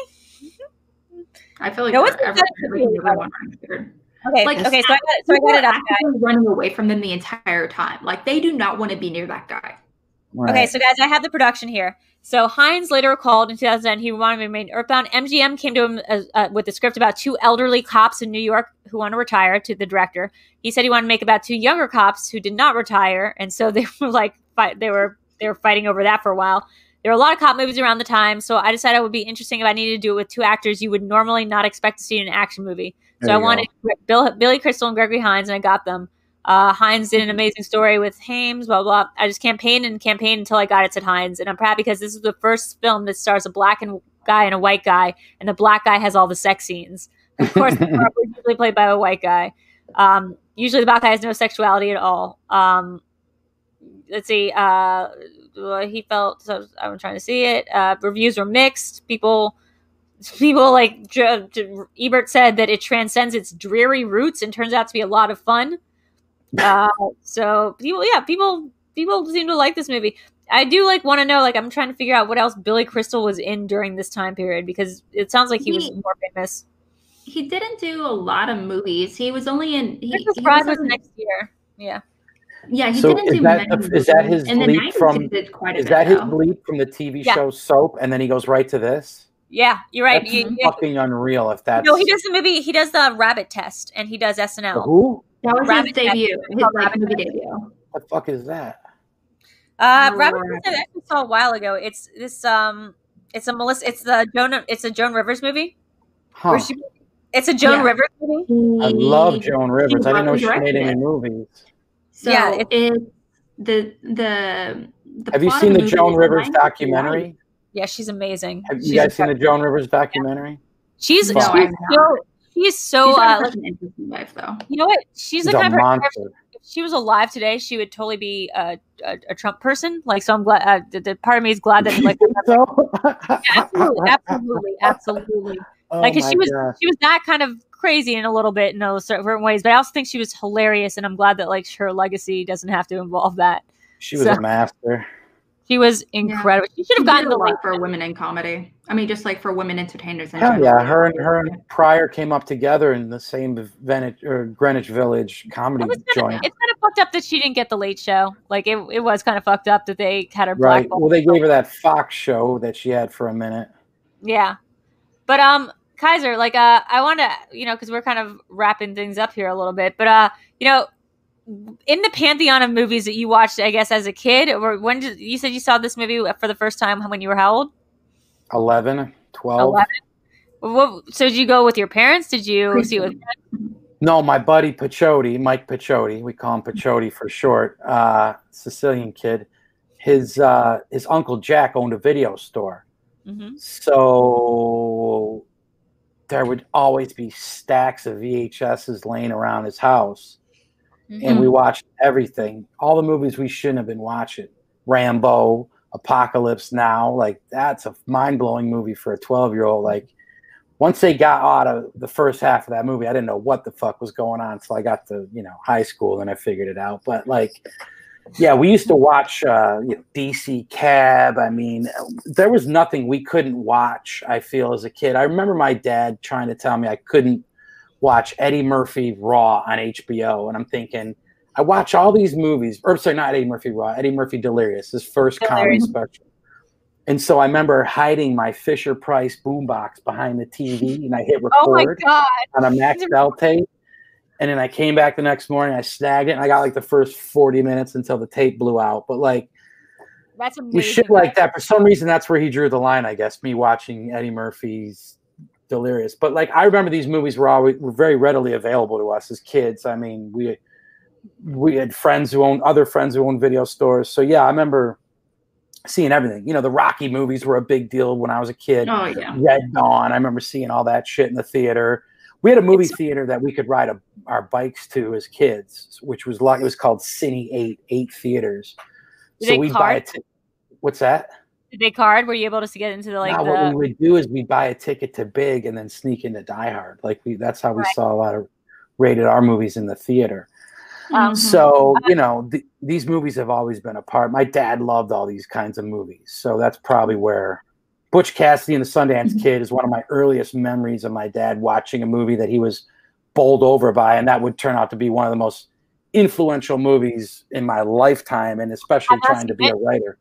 I feel like No one's they're said every- it to me making everyone run scared. Okay, Like, okay. So I got it. So I People got it up. guys. running away from them the entire time. Like they do not want to be near that guy. Right. Okay, so guys, I have the production here. So Hines later recalled in 2010 he wanted to remain earthbound. MGM came to him as, uh, with a script about two elderly cops in New York who want to retire to the director. He said he wanted to make about two younger cops who did not retire, and so they were like fight, they were they were fighting over that for a while. There were a lot of cop movies around the time, so I decided it would be interesting if I needed to do it with two actors you would normally not expect to see in an action movie. So I you wanted Bill, Billy Crystal and Gregory Hines, and I got them. Uh, Hines did an amazing story with Hames, blah, blah. I just campaigned and campaigned until I got it to Hines. And I'm proud because this is the first film that stars a black and guy and a white guy, and the black guy has all the sex scenes. Of course, the usually played by a white guy. Um, usually, the black guy has no sexuality at all. Um, let's see. Uh, he felt. So I'm trying to see it. Uh, reviews were mixed. People, people like J- J- Ebert said that it transcends its dreary roots and turns out to be a lot of fun. Uh, so people, yeah, people, people seem to like this movie. I do like want to know. Like, I'm trying to figure out what else Billy Crystal was in during this time period because it sounds like he, was more famous. He didn't do a lot of movies. He was only in. He, Princess he Bride was was in- next year. Yeah. Yeah, he So didn't do that many the- is that his in the leap 90s from- did quite a Is bit, that his though. leap from the TV Yeah. show Soap, and then he goes right to this? Yeah, you're right. That's You- you- fucking unreal. If that no, he does the movie. He does the Rabbit Test, and he does SNL. who? That was Rabbit his debut. His called like, Rabbit movie Test. debut. The fuck is that? Uh, Oh, Rabbit Rabbit I actually saw a while ago. It's this um, it's a Melissa. It's the Joan. It's a Joan Rivers movie. Huh. She, it's a Joan Yeah. Rivers movie. I love Joan Rivers. I didn't know she made any movies. So Yeah, yeah, it's- it, the the the Have you seen the Joan Rivers documentary? Yeah, she's amazing. Have she's you guys seen the. Joan Rivers documentary? She's No, she's I've so she's so She's uh, like, an interesting life, though. you know what? She's the She's a kind of person. If she was alive today, she would totally be a, a, a Trump person. Like, so I'm glad. Uh, the, the part of me is glad that like so? absolutely, absolutely, absolutely. Oh like 'cause my she was God. she was that kind of crazy in a little bit in those certain ways, but I also think she was hilarious, and I'm glad that like her legacy doesn't have to involve that. She was so- a master. She was incredible. She should have gotten the lot for women in comedy. I mean, just like for women entertainers. In Hell yeah, her and her and Pryor came up together in the same Greenwich, or Greenwich Village comedy It was kind joint. of, it's kind of fucked up that she didn't get the late show. Like it, it was kind of fucked up that they had her Right. blackballed. Well, they gave her that Fox show that she had for a minute. Yeah. But um Kaiser, like uh I want to, you know, cuz we're kind of wrapping things up here a little bit, but uh you know, in the pantheon of movies that you watched, I guess as a kid or when did you said you saw this movie for the first time when you were how old? 11, 12. 11. What, so did you go with your parents? Did you see it with No, my buddy Pachotti, Mike Pachotti, we call him Pachotti for short, uh, Sicilian kid. His uh, his uncle Jack owned a video store, Mhm. so there would always be stacks of VHSs laying around his house, and we watched everything, all the movies we shouldn't have been watching. Rambo, Apocalypse Now, like that's a mind blowing movie for a twelve year old. Like once they got out of the first half of that movie, I didn't know what the fuck was going on until I got to you know high school and I figured it out. But like, yeah, we used to watch uh, you know, DC Cab. I mean, there was nothing we couldn't watch. I feel as a kid, I remember my dad trying to tell me I couldn't watch Eddie Murphy Raw on HBO, and I'm thinking. I watch all these movies, or sorry, not Eddie Murphy Raw, Eddie Murphy Delirious, his first comedy special. And so I remember hiding my Fisher Price boombox behind the TV, and I hit Oh record god. on a Maxell tape. And then I came back the next morning, I snagged it, and I got like the first 40 minutes until the tape blew out. But like, That's amazing. we shit like that. For some reason, that's where he drew the line, I guess, me watching Eddie Murphy's Delirious. But like, I remember these movies were always were very readily available to us as kids. I mean, we we had friends who owned other friends who owned video stores. So yeah, I remember seeing everything. You know, the Rocky movies were a big deal when I was a kid. Oh yeah. Red Dawn. I remember seeing all that shit in the theater. We had a movie It's- theater that we could ride a, our bikes to as kids, which was like it was called Cine Eight, eight theaters. Did so we buy a card? ti- What's that? Did they card? Were you able to get into the like now, the what we would do is we buy a ticket to Big and then sneak into Die Hard. Like we, that's how we Right. saw a lot of rated R movies in the theater. Um, Mhm. So you know, th- these movies have always been a part. My dad loved all these kinds of movies, so that's probably where Butch Cassidy and the Sundance Mhm. Kid is one of my earliest memories of my dad watching a movie that he was bowled over by, and that would turn out to be one of the most influential movies in my lifetime, and especially trying to be a writer.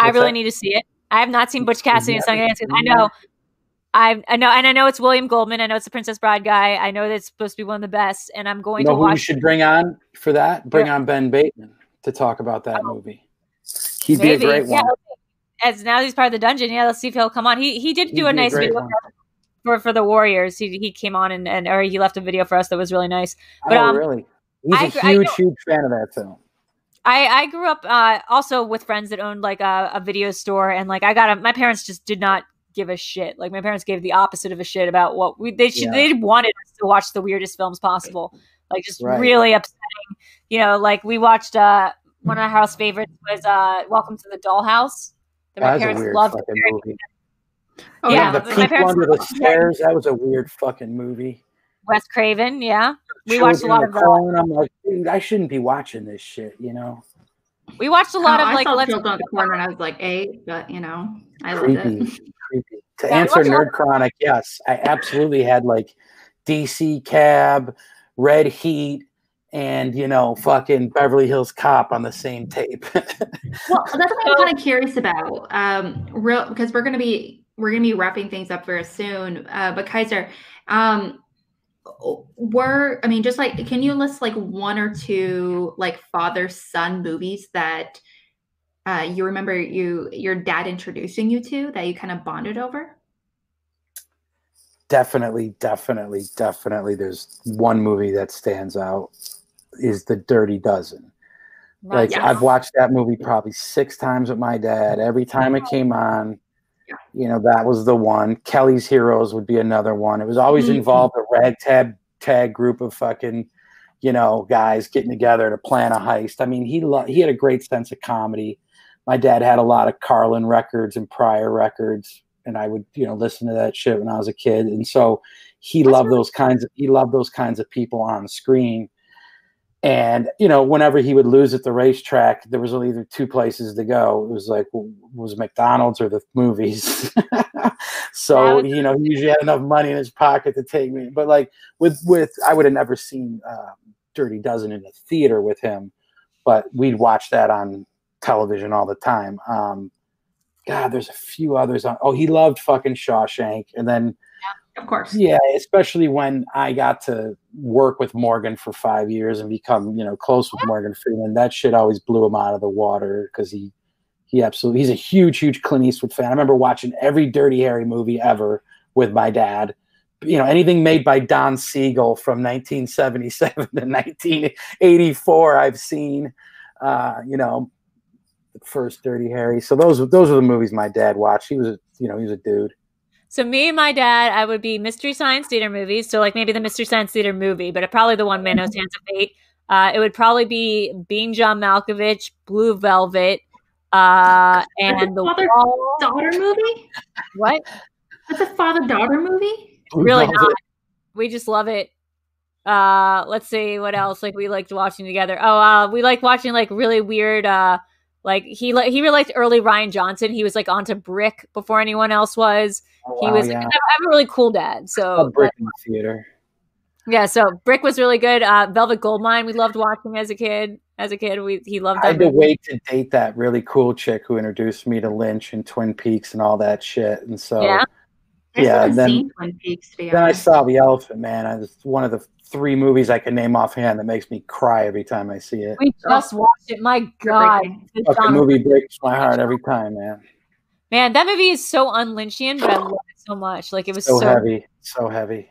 I really that? need to see it. I have not seen Butch Cassidy and Sundance. I know, I I know, and I know it's William Goldman. I know it's the Princess Bride guy. I know that it's supposed to be one of the best, and I'm going You know to who we watch. should bring on for that? Bring Yeah. on Ben Bateman to talk about that movie. He'd Maybe. be a great Yeah, one. As now he's part of the dungeon, yeah, let's see if he'll come on. He he did He'd do a nice great video one. for for the Warriors. He he came on and, and or he left a video for us that was really nice. But, oh, um, really? He's I a agree- I huge, huge fan of that film. I, I grew up uh, also with friends that owned like a, a video store, and like I got a, my parents just did not give a shit. Like my parents gave the opposite of a shit about what we they should, Yeah. they wanted us to watch the weirdest films possible, like just Right. really upsetting. You know, like we watched uh, one of our house favorites was uh, Welcome to the Dollhouse. That my That was a parents weird loved. fucking movie. Oh, Yeah, yeah. the but people under the stairs. That was a weird fucking movie. Wes Craven, yeah. We watched a lot of that. corn. I'm like, dude, I shouldn't be watching this shit. You know, We watched a lot Oh, of I like saw let's Children on the Corner when I was like eight, but you know, I loved it. creepy, creepy. To Yeah, answer watch a Nerd Chronic, yes, I absolutely had like DC Cab, Red Heat, and you know, fucking Beverly Hills Cop on the same tape. Well, that's what I'm kind of curious about. Um, real because we're gonna be we're gonna be wrapping things up very soon. Uh, but Kaiser, um, were I mean, just like, can you list like one or two like father son movies that uh, you remember you your dad introducing you to that you kind of bonded over? definitely, definitely, definitely. There's one movie that stands out is The Dirty Dozen. Like Yes. I've watched that movie probably six times with my dad. Every time it came on. You know, that was the one. Kelly's Heroes would be another one. It was always Mhm. involved a ragtag tag group of fucking, you know, guys getting together to plan a heist. I mean, he lo- he had a great sense of comedy. My dad had a lot of Carlin records and Pryor records, and I would, you know, listen to that shit when I was a kid. And so he That's loved really those kinds of he loved those kinds of people on screen. And you know, whenever he would lose at the racetrack, there was only either two places to go. It was like was McDonald's or the movies. so you know, he usually had enough money in his pocket to take me. But like with with, I would have never seen uh, Dirty Dozen in the theater with him, but we'd watch that on television all the time. Um, God, there's a few others on. Oh, he loved fucking Shawshank, and then Of course. yeah, especially when I got to work with Morgan for five years and become, you know, close with Morgan Freeman. That shit always blew him out of the water because he, he absolutely, he's a huge, huge Clint Eastwood fan. I remember watching every Dirty Harry movie ever with my dad. You know, anything made by Don Siegel from 1977 to 1984, I've seen. Uh, you know, the first Dirty Harry. So those, those are the movies my dad watched. He was, a, you know, he was a dude. So me and my dad, I would be Mystery Science Theater movies. So like maybe the Mystery Science Theater movie, but probably the one Manos Hands of Fate. Uh, it would probably be Being John Malkovich, Blue Velvet, uh, and the Father- Wall. Daughter movie? What? That's a father daughter movie? Really Velvet. not. We just love it. Uh, let's see what else. Like we liked watching together. Oh, uh, we like watching like really weird. Uh, like he li- he really liked early Rian Johnson. He was like onto Brick before anyone else was. He wow, was. yeah. I have a really cool dad. So a So brick in the theater. Yeah, so Brick was really good. Uh, Velvet Goldmine, we loved watching as a kid. As a kid, we he loved I that. had to wait to date that really cool chick who introduced me to Lynch and Twin Peaks and all that shit. And so Yeah. I Yeah, haven't then- Twin Peaks, then I saw The Elephant Man. I, it's one of the three movies I can name offhand that makes me cry every time I see it. We just watched it. My God, Heartbreaking. It's Fucking movie breaks my heart every time, man. Man, that movie is so unlynchian, but I love it so much. Like it was So, so. heavy, so heavy.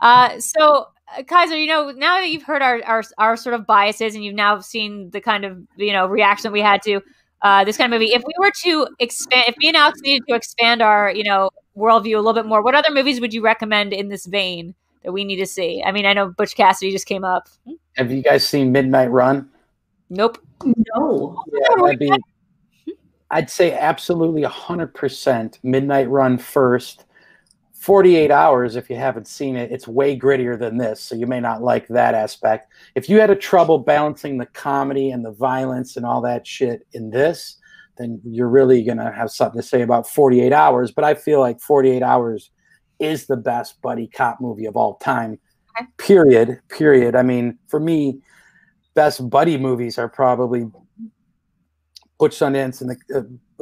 Uh, so uh, Kaiser, you know, now that you've heard our, our our sort of biases and you've now seen the kind of you know reaction we had to uh, this kind of movie, if we were to expand, if me and Alex needed to expand our you know worldview a little bit more, what other movies would you recommend in this vein that we need to see? I mean, I know Butch Cassidy just came up. Have you guys seen Midnight Run? Nope. No. Yeah, that'd be. I'd say absolutely hundred percent. Midnight Run first. Forty-eight hours. If you haven't seen it, it's way grittier than this, so you may not like that aspect. If you had a trouble balancing the comedy and the violence and all that shit in this, then you're really gonna have something to say about Forty-Eight Hours. But I feel like Forty-Eight Hours is the best buddy cop movie of all time. Okay. Period. Period. I mean, for me, best buddy movies are probably Butch Sundance and the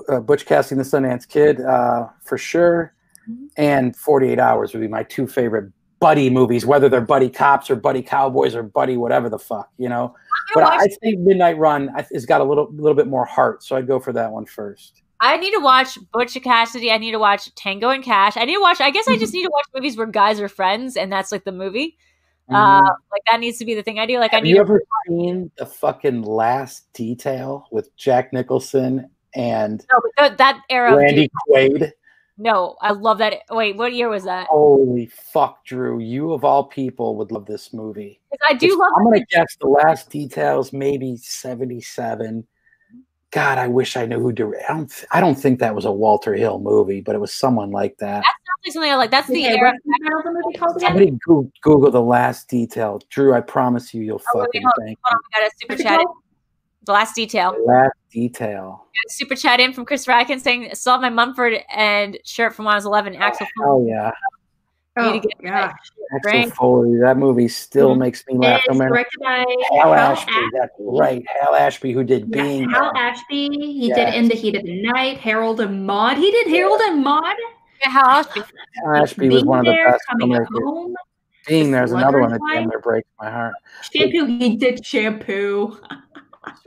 uh, uh, Butch Casting the Sundance Kid uh, for sure, Mhm. and Forty Eight Hours would be my two favorite buddy movies, whether they're buddy cops or buddy cowboys or buddy whatever the fuck, you know. But I, I think Midnight Run has got a little little bit more heart, so I'd go for that one first. I need to watch Butch Cassidy. I need to watch Tango and Cash. I need to watch. I guess I just need to watch movies where guys are friends, and that's like the movie. Uh, Mhm. like that needs to be the thing I do. Like I Have need you to ever seen the fucking Last Detail with Jack Nicholson and no, but th- that era. Randy Quaid? No, I love that. Wait, what year was that? Holy fuck, Drew! You of all people would love this movie. I do It's- love. I'm gonna guess the Last Details, maybe '77. God, I wish I knew who directed. I don't. I don't think that was a Walter Hill movie, but it was someone like that. Like something I like. That's the Okay, era. what's the title of the movie called again? Somebody go- Google the Last Detail, Drew. I promise you, you'll Oh, wait, hold thank Hold on, we got a super it chat. The last detail. me. Last Detail. Super chat in from Chris Rackin saying, "Saw my Mumford and shirt from when I was 11." Axel Oh yeah, need Oh, to get gosh. Axel Foley. That movie still Mhm. makes me laugh. No matter directed by Hal Hal Ashby. Ashby. That's right, Hal Ashby, who did Yes, Being. Hal Ashby. He Yes. did In the Heat of the Night, Harold and Maude. He did Harold and Maude. Yeah, Hal Ashby. Ashby was Being one of the There, best Coming filmmakers. Home. Being there's another one that Slugger's damn near breaks my heart. Shampoo. He did Shampoo.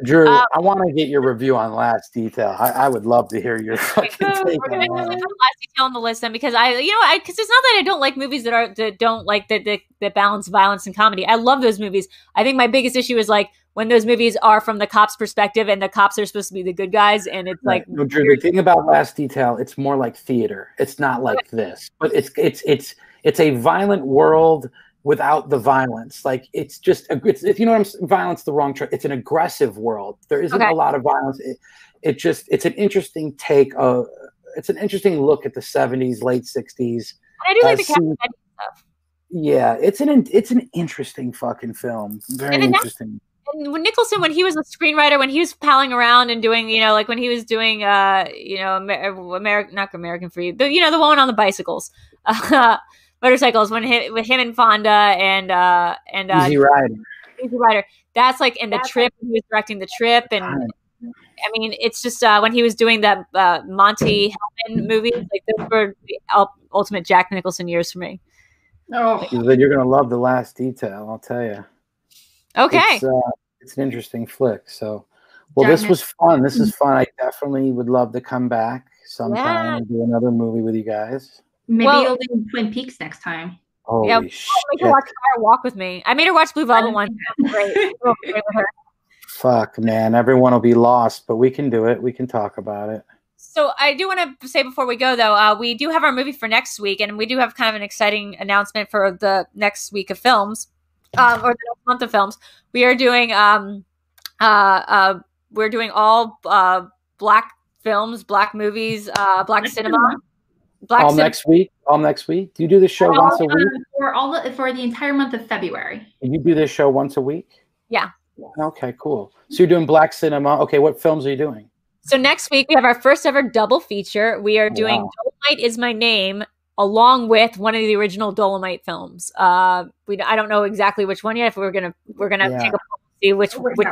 Drew, Uh, I want to get your review on Last Detail. I, I would love to hear your fucking take We're gonna on that. last detail on the list then because I, you know, I because it's not that I don't like movies that are that don't like that that, that balance violence and comedy. I love those movies. I think my biggest issue is like when those movies are from the cops' perspective and the cops are supposed to be the good guys, and it's like no, Drew. The thing about Last Detail, it's more like theater. It's not like this, but it's it's it's it's a violent world without the violence. Like it's just it's if you know what I'm violence the wrong term. It's an aggressive world. There isn't Okay. a lot of violence. It, it just it's an interesting take. Uh, it's an interesting look at the 70s, late 60s. I do like uh, the Captain stuff. Yeah, it's an it's an interesting fucking film. Very And then that's- interesting. And when Nicholson, when he was a screenwriter, when he was palling around and doing, you know, like when he was doing, uh, you know, American, not American Free, the, you know, the woman on the bicycles, uh, motorcycles, when him, with him and Fonda and uh, and uh, Easy Rider. Easy Rider. That's like in the That's trip. He was directing the trip, and I mean, it's just uh, when he was doing that uh, Monte Hellman movies. Like those were the ultimate Jack Nicholson years for me. Oh, Then you're gonna love the last detail. I'll tell you. Okay, It's, uh, it's an interesting flick. So, well, Jack this was fun. This is fun. I definitely would love to come back sometime Yeah. and do another movie with you guys. maybe Well- you'll do Twin Peaks next time. Holy Yeah, make shit! her watch Fire Walk with me. I made her watch Blue Velvet once. Great. Great. Fuck, man. Everyone will be lost, but we can do it. We can talk about it. So I do want to say before we go though, uh, we do have our movie for next week, and we do have kind of an exciting announcement for the next week of films, um, or the next month of films. We are doing, um, uh, uh, we're doing all uh, black films, black movies, uh, black cinema, black all cinema. next week. All next week. Do you do this show All, once a uh, week? for all the, for the entire month of February. Do you do this show once a week? Yeah. Okay, cool. So you're doing black cinema. Okay, what films are you doing? So next week we have our first ever double feature. We are doing Wow. Dolomite is my name along with one of the original Dolomite films. Uh, we I don't know exactly which one yet. If we're gonna we're gonna Yeah. take a poll to see which Oh, which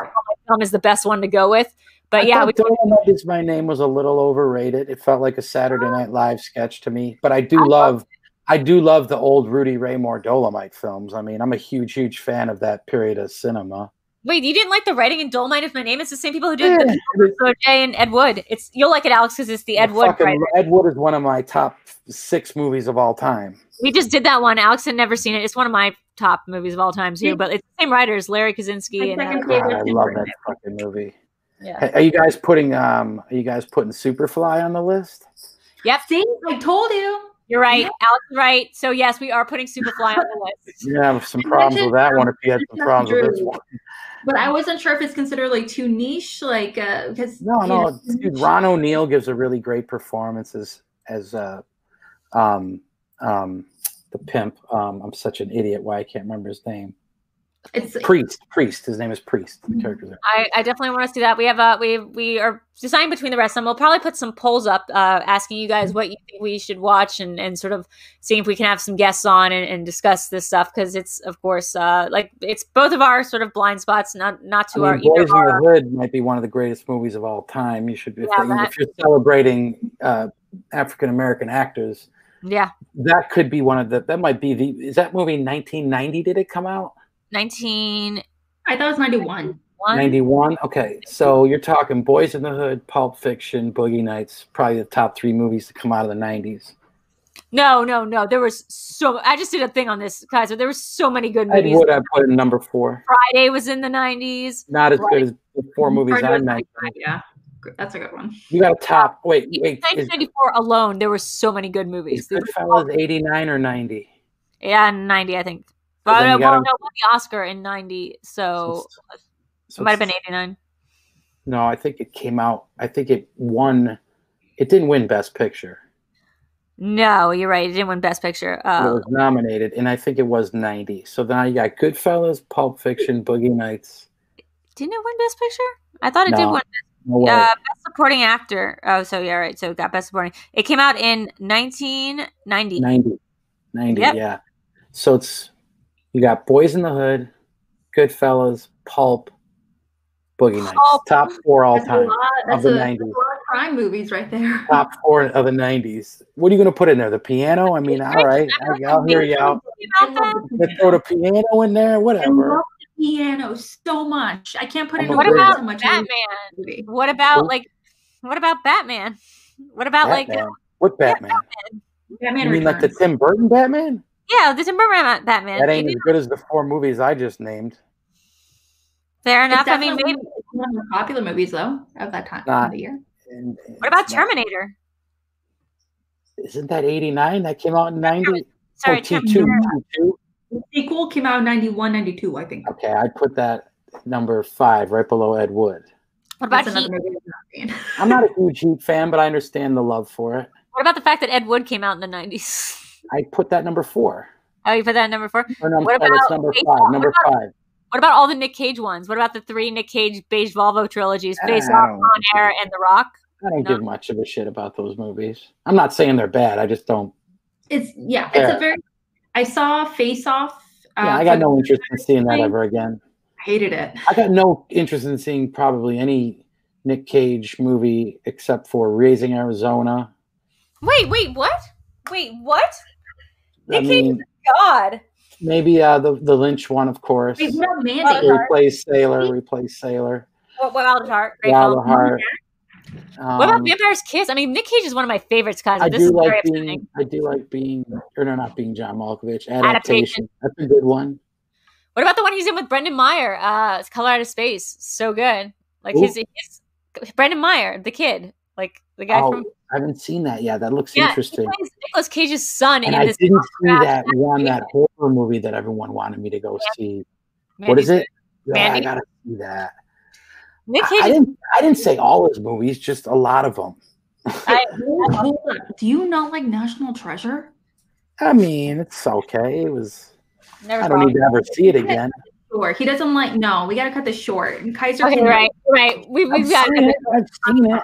film is the best one to go with. But I yeah, we, Dolomite is my name was a little overrated. It felt like a Saturday Night Live sketch to me. But I do I love love, I do love the old Rudy Ray Moore Dolomite films. I mean, I'm a huge, huge fan of that period of cinema. Wait, you didn't like the writing in Dolomite is my name? It's the same people who did Yeah, the so Jay and Ed Wood. It's you'll like it, Alex, because it's the Ed Wood fucking- Ed Wood is one of my top six movies of all time. We just did that one. Alex had never seen it. It's one of my top movies of all time too. Yeah. But it's the same writers, Larry Karaszewski and uh, God, I love that fucking movie. yeah. Hey, Are you guys putting um? Are you guys putting Superfly on the list? Yep. See, I told you. You're right. Yeah. Alex is right. So yes, we are putting Superfly on the list. Yeah, have some problems with that one. If you had some problems with this one, But I wasn't sure if it's considered like too niche, like uh because no, no, dude. Ron O'Neal gives a really great performance as as uh, um, um, the pimp. Um, I'm such an idiot. Why I can't remember his name. It's Priest. Priest. His name is Priest. The Mhm. character's name. I, I definitely want to see that. We have a we we are deciding between the rest of them. We'll probably put some polls up uh asking you guys what you think we should watch and, and sort of seeing if we can have some guests on and, and discuss this stuff because it's of course uh like it's both of our sort of blind spots, not not to I our mean, either Boys in our the Hood might be one of the greatest movies of all time. You should, if, Yeah, if that- you're celebrating uh, African American actors, yeah. that could be one of the. That might be the. Is that movie 1990? Did it come out? Nineteen I thought it was ninety one. one. 91 okay so you're talking boys in the hood pulp fiction boogie nights probably the top three movies to come out of the 90s No, no, no. There was so. I just did a thing on this, Kaiser. There were so many good Ed movies. Wood, I put in number four. Friday was in the nineties. Not as good as the four movies Friday I was mentioned. Yeah, that's a good one. You got a top. Wait, wait. Is, 1994 alone, there were so many good movies. There Goodfellas 89 or 90? yeah, ninety, I think. But then uh, well, gotta- no, won the Oscar in ninety, so So it might have been eighty nine. No, I think it came out. I think it won. It didn't win Best Picture. No, you're right. It didn't win Best Picture. but it Uh, was nominated, and I think it was 90. So now you got Goodfellas, Pulp Fiction, Boogie Nights. didn't it win Best Picture? I thought it did win No uh, Best Supporting Actor. Oh, so yeah, right. So it got Best Supporting. It came out in 1990. 90. 90, Yep. yeah. So it's you got Boys in the Hood, Goodfellas, Pulp, Boogie Nights. Pulp. Top four all That's a time. lot. of That's the a, 90s. that's a lot of crime movies right there. Top four of the 90s. What are you going to put in there? The piano? I mean, all right. I, I'll hear you out. About throw the piano in there, Whatever. I love the piano so much. I can't put it in What big- about how much I Batman? love the movie. What about like? What about Batman? What about like? What Batman? Batman You mean like the Tim Burton Batman? Yeah, the Tim Burton uh, Batman. That You ain't as did- good as the four movies I just named. Fair It's enough. I mean, maybe. one of the popular movies though of that time Not- of the year. And What about it's not- Terminator? Isn't that 89? That came out in 90? Sorry, oh, T2. Terminator. T2? The sequel came out in 91, 92, I think. Okay, I'd put that number five right below Ed Wood. What about That's Heat? movie I've not seen. I'm not a huge Heat fan, but I understand the love for it. What about the fact that Ed Wood came out in the nineties? I put that number four. Oh, you put that number four. Or number, What sorry, that's about number baseball? five. What Number about- five. What about all the Nick Cage ones? What about the three Nick Cage Beige Volvo trilogies? Face Off, Con Air, and The Rock. I don't No. give much of a shit about those movies. I'm not saying they're bad. I just don't. It's yeah, it's Yeah. a very. I saw Face Off. Uh, Yeah, I got no interest in seeing that ever again. I hated it. I got no interest in seeing probably any Nick Cage movie except for Raising Arizona. Wait, wait, what? Wait, what? I Nick Cage mean, God. maybe uh, the the Lynch one, of course. Wait, what about Uh, Mandy? Replace Sailor. Replace Sailor. What, what about the heart? Great Wild film. at What about Um, Vampire's Kiss? I mean, Nick Cage is one of my favorites, guys. I This do is very like upsetting. being. I do like being, or no, not being John Malkovich. Adaptation. Adaptation. That's a good one. What about the one he's in with Brendan Meyer? Uh, it's Color Out of Space. So good. Like Who? his, his Brendan Meyer, the kid, like the guy oh, from I haven't seen that yet. That looks yeah, interesting. he plays Cage's son And in I this. didn't see that one, that horror movie that everyone wanted me to go see. Man, what he's is it? good. Yeah, I gotta see that. Nick Cage. I is- didn't. I didn't say all his movies, just a lot of them. I, Hold- hold up. Do you not like National Treasure? I mean, it's okay. It was. never I don't saw need to ever see it again. Sure. He doesn't like. No, we gotta cut this short. And Kaiser. Okay, right, right. We, I've we've got seen it. I've seen it.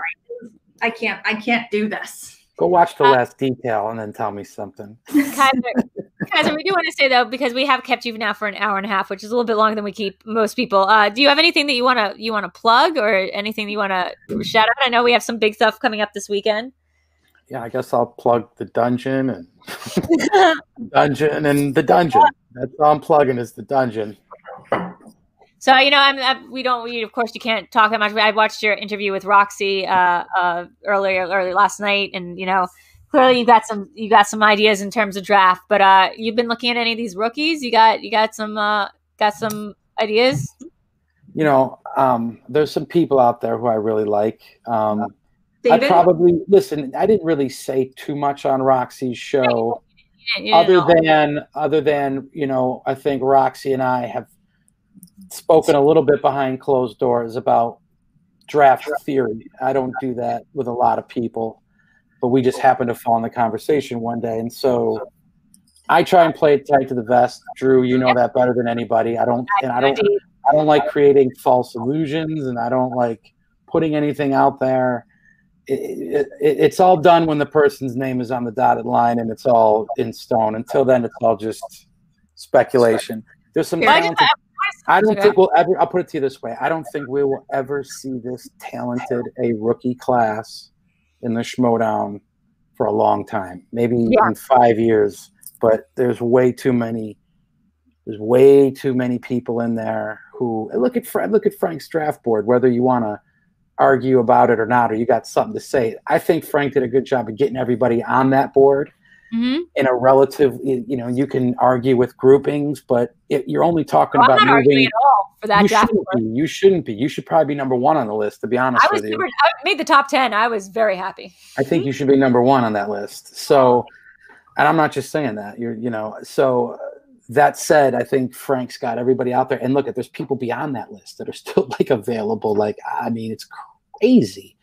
I can't. I can't do this. Go watch the Uh, last detail and then tell me something. Kaiser, Kaiser, we do want to say though, because we have kept you now for an hour and a half, which is a little bit longer than we keep most people. Uh, do you have anything that you want to you want to plug or anything that you want to shout out? I know we have some big stuff coming up this weekend. Yeah, I guess I'll plug the dungeon and dungeon and the dungeon. That's all I'm plugging is the dungeon. So you know, I'm, i we don't. We of course you can't talk that much. I watched your interview with Roxy uh, uh, earlier, early last night, and you know, clearly you got some you got some ideas in terms of draft. But uh, you've been looking at any of these rookies. You got you got some uh, got some ideas. You know, um, there's some people out there who I really like. Um, I probably listen. I didn't really say too much on Roxy's show, other know. than other than you know. I think Roxy and I have spoken a little bit behind closed doors about draft theory. I don't do that with a lot of people, but we just happened to fall in the conversation one day, and so I try and play it tight to the vest. Drew, you know that better than anybody. I don't, and I don't, I don't like creating false illusions, and I don't like putting anything out there. It, it, it's all done when the person's name is on the dotted line, and it's all in stone. Until then, it's all just speculation. There's some Well, I talented. I don't think we'll ever. I'll put it to you this way: I don't think we will ever see this talented a rookie class in the Schmodown for a long time. Maybe Yeah. in five years, but there's way too many. There's way too many people in there who look at Fred. Look at Frank's draft board. Whether you want to argue about it or not, or you got something to say. I think Frank did a good job of getting everybody on that board. Hmm in a relative. You know, you can argue with groupings, but it, you're only talking Well, I'm about moving. at all for that You draft. shouldn't be. You shouldn't be. You should probably be number one on the list. To be honest I was with you, super, I made the top ten. I was very happy. I think you should be number one on that list. So, and I'm not just saying that. You're, you know, so that said, I think Frank's got everybody out there. And look, at there's people beyond that list that are still like available. Like, I mean, it's crazy.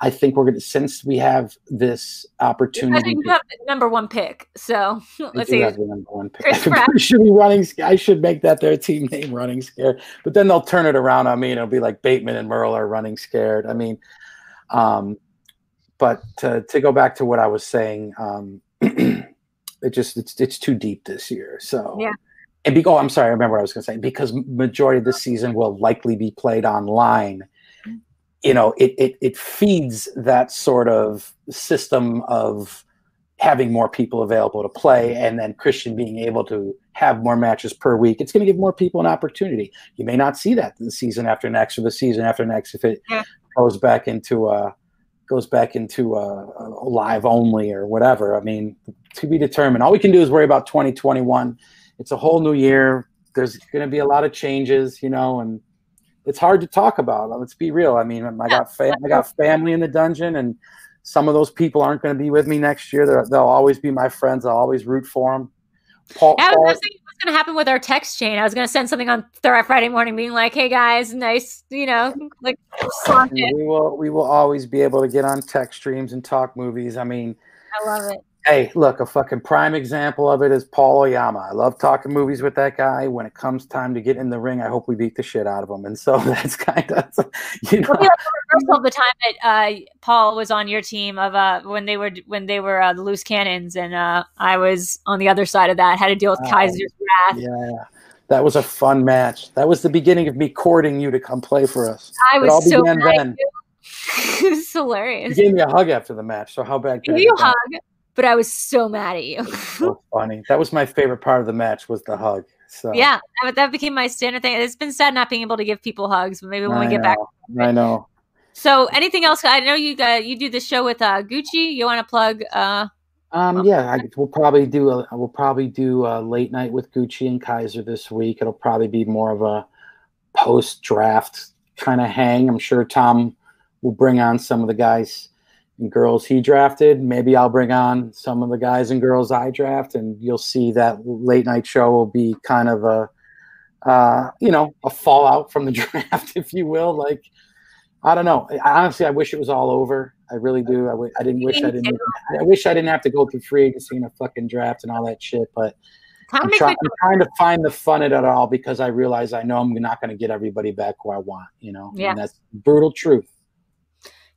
I think we're gonna since we have this I opportunity. think you have the number one pick. So let's see. have the number one pick. Should be running. I should make that their team name, running scared. But then they'll turn it around on me, and it'll be like Bateman and Merle are running scared. I mean, um, but to, to go back to what I was saying, um, it just it's it's too deep this year. So Yeah. And be, oh, I'm sorry. I remember what I was going to say because majority of the season will likely be played online. You know, it, it it feeds that sort of system of having more people available to play, and then Christian being able to have more matches per week. It's going to give more people an opportunity. You may not see that the season after next or the season after next if it Yeah. goes back into uh goes back into a live only or whatever. I mean, to be determined. All we can do is worry about 2021. It's a whole new year. There's going to be a lot of changes, you know, and it's hard to talk about. Let's be real. I mean, I got fa- I got family in the dungeon, and some of those people aren't going to be with me next year. They're, they'll always be my friends. I'll always root for them. Paul, I was Paul- gonna what's gonna happen with our text chain. I was gonna send something on Friday morning, being like, "Hey guys, nice, you know, like we will we will always be able to get on tech streams and talk movies. I mean, I love it. Hey, look, a fucking prime example of it is Paul Oyama. I love talking movies with that guy. When it comes time to get in the ring, I hope we beat the shit out of him. And so that's kind of, you know, like the reversal of the time that uh, Paul was on your team of uh, when they were when they were uh, the loose cannons, and uh, I was on the other side of that. Had to deal with. Kaiser's wrath. yeah, that was a fun match. That was the beginning of me courting you to come play for us. I It all was so began then. it was You hilarious. gave me a hug after the match. So how bad? I could gave I you a get? But I was so mad at you. So funny. That was my favorite part of the match was the hug. So yeah, that, that became my standard thing. It's been sad not being able to give people hugs, but maybe when we I get back. I know. So, anything else? I know you uh, you do the show with uh, Gucci. You want to plug? Uh, Um, yeah, I, we'll probably do a we'll probably do a late night with Gucci and Kaiser this week. It'll probably be more of a post draft kind of hang. I'm sure Tom will bring on some of the guys girls he drafted. Maybe I'll bring on some of the guys and girls I draft, and you'll see that late night show will be kind of a uh, you know a fallout from the draft, if you will. Like I don't know. Honestly, I wish it was all over. I really do. I, w- I didn't wish I didn't. I wish I didn't have to go through free agency and a fucking draft and all that shit. But I'm, try- I'm trying to find the fun in it at all because I realize I know I'm not going to get everybody back who I want. You know, Yeah. and that's brutal truth.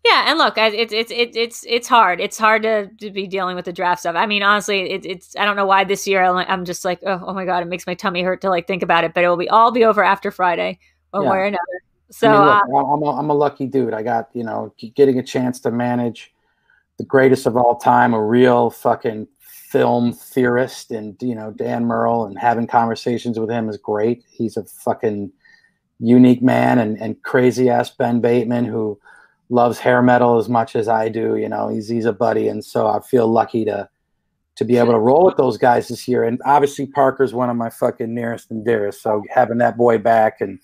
Yeah, and look, it's it's it's it's it's hard. It's hard to, to be dealing with the draft stuff. I mean, honestly, it, it's I don't know why this year I'm, just like, oh, oh my god, it makes my tummy hurt to like think about it. But it will be all be over after Friday, one Yeah. way or another. So I mean, uh, I'm, a, I'm a lucky dude. I got you know getting a chance to manage the greatest of all time, a real fucking film theorist, and you know Dan Merle, and having conversations with him is great. He's a fucking unique man, and and crazy ass Ben Bateman who loves hair metal as much as I do. You know, he's he's a buddy, and so I feel lucky to to be able to roll with those guys this year. And obviously Parker's one of my fucking nearest and dearest. So having that boy back and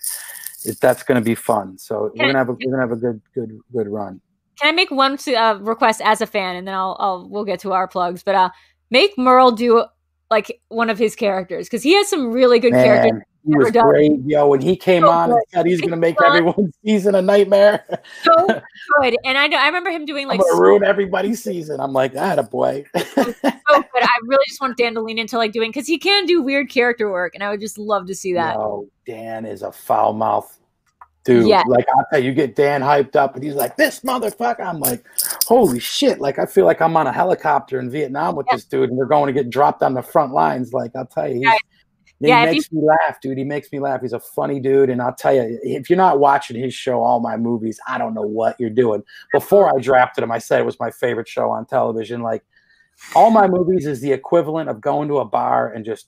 it, that's going to be fun. So we're gonna have a we're gonna have a good good good run. can I make one uh, request as a fan, and then I'll I'll we'll get to our plugs. But uh, make Merle do like one of his characters because he has some really good characters. He was done. great, yo. When he came So on and said he's gonna make everyone's season a nightmare, So good, and I know I remember him doing like gonna ruin everybody's season. I'm like, that a boy. so good. I really just want Dan to lean into like doing because he can do weird character work, and I would just love to see that. Oh, Dan is a foul mouth dude. Yeah. Like I'll tell you, you get Dan hyped up and he's like, This motherfucker. I'm like, holy shit. Like I feel like I'm on a helicopter in Vietnam with Yeah. this dude and we're going to get dropped on the front lines. Like I'll tell you, he's, Yeah. he Yeah, makes me laugh, dude. He makes me laugh. He's a funny dude. And I'll tell you, if you're not watching his show, all my movies, I don't know what you're doing. Before I drafted him, I said it was my favorite show on television. Like all my movies is the equivalent of going to a bar and just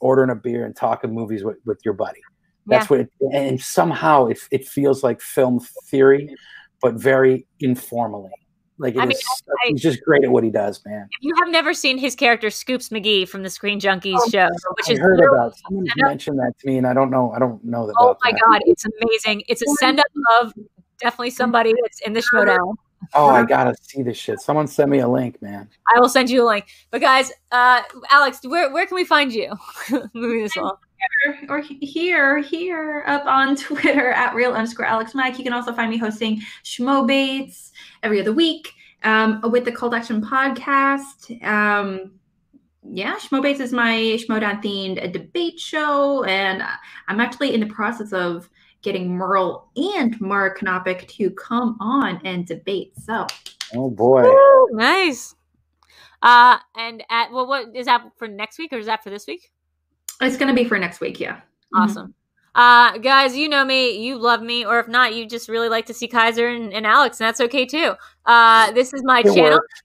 ordering a beer and talking movies with, with your buddy. That's what, it, and somehow it, it feels like film theory, but very informally. Like it I mean, is- I- he's just great at what he does, man. If you have never seen his character Scoops McGee from the Screen Junkies show, which I is heard about someone mentioned that to me, and I don't know. I don't know that. oh about my that. god, it's amazing. It's a send up of definitely somebody that's in the Schmodown. Oh, I gotta see this shit. Someone send me a link, man. I will send you a link. But guys, uh, Alex, where where can we find you? Moving this along. Or here, here up on Twitter at real underscore Alex Mike. You can also find me hosting Schmo Bates every other week um, with the Cold Action podcast. Um, yeah, Schmo Bates is my Schmodown themed debate show, and I'm actually in the process of getting Merle and Mark Knopic to come on and debate. So Oh boy. Woo, nice. Uh, and at well, what is that for next week or is that for this week? It's going to be for next week. Yeah. Mhm. Awesome. Uh, guys, you know me, you love me, or if not, you just really like to see Kaiser and, and Alex, and that's okay too. Uh, this is my It channel. works.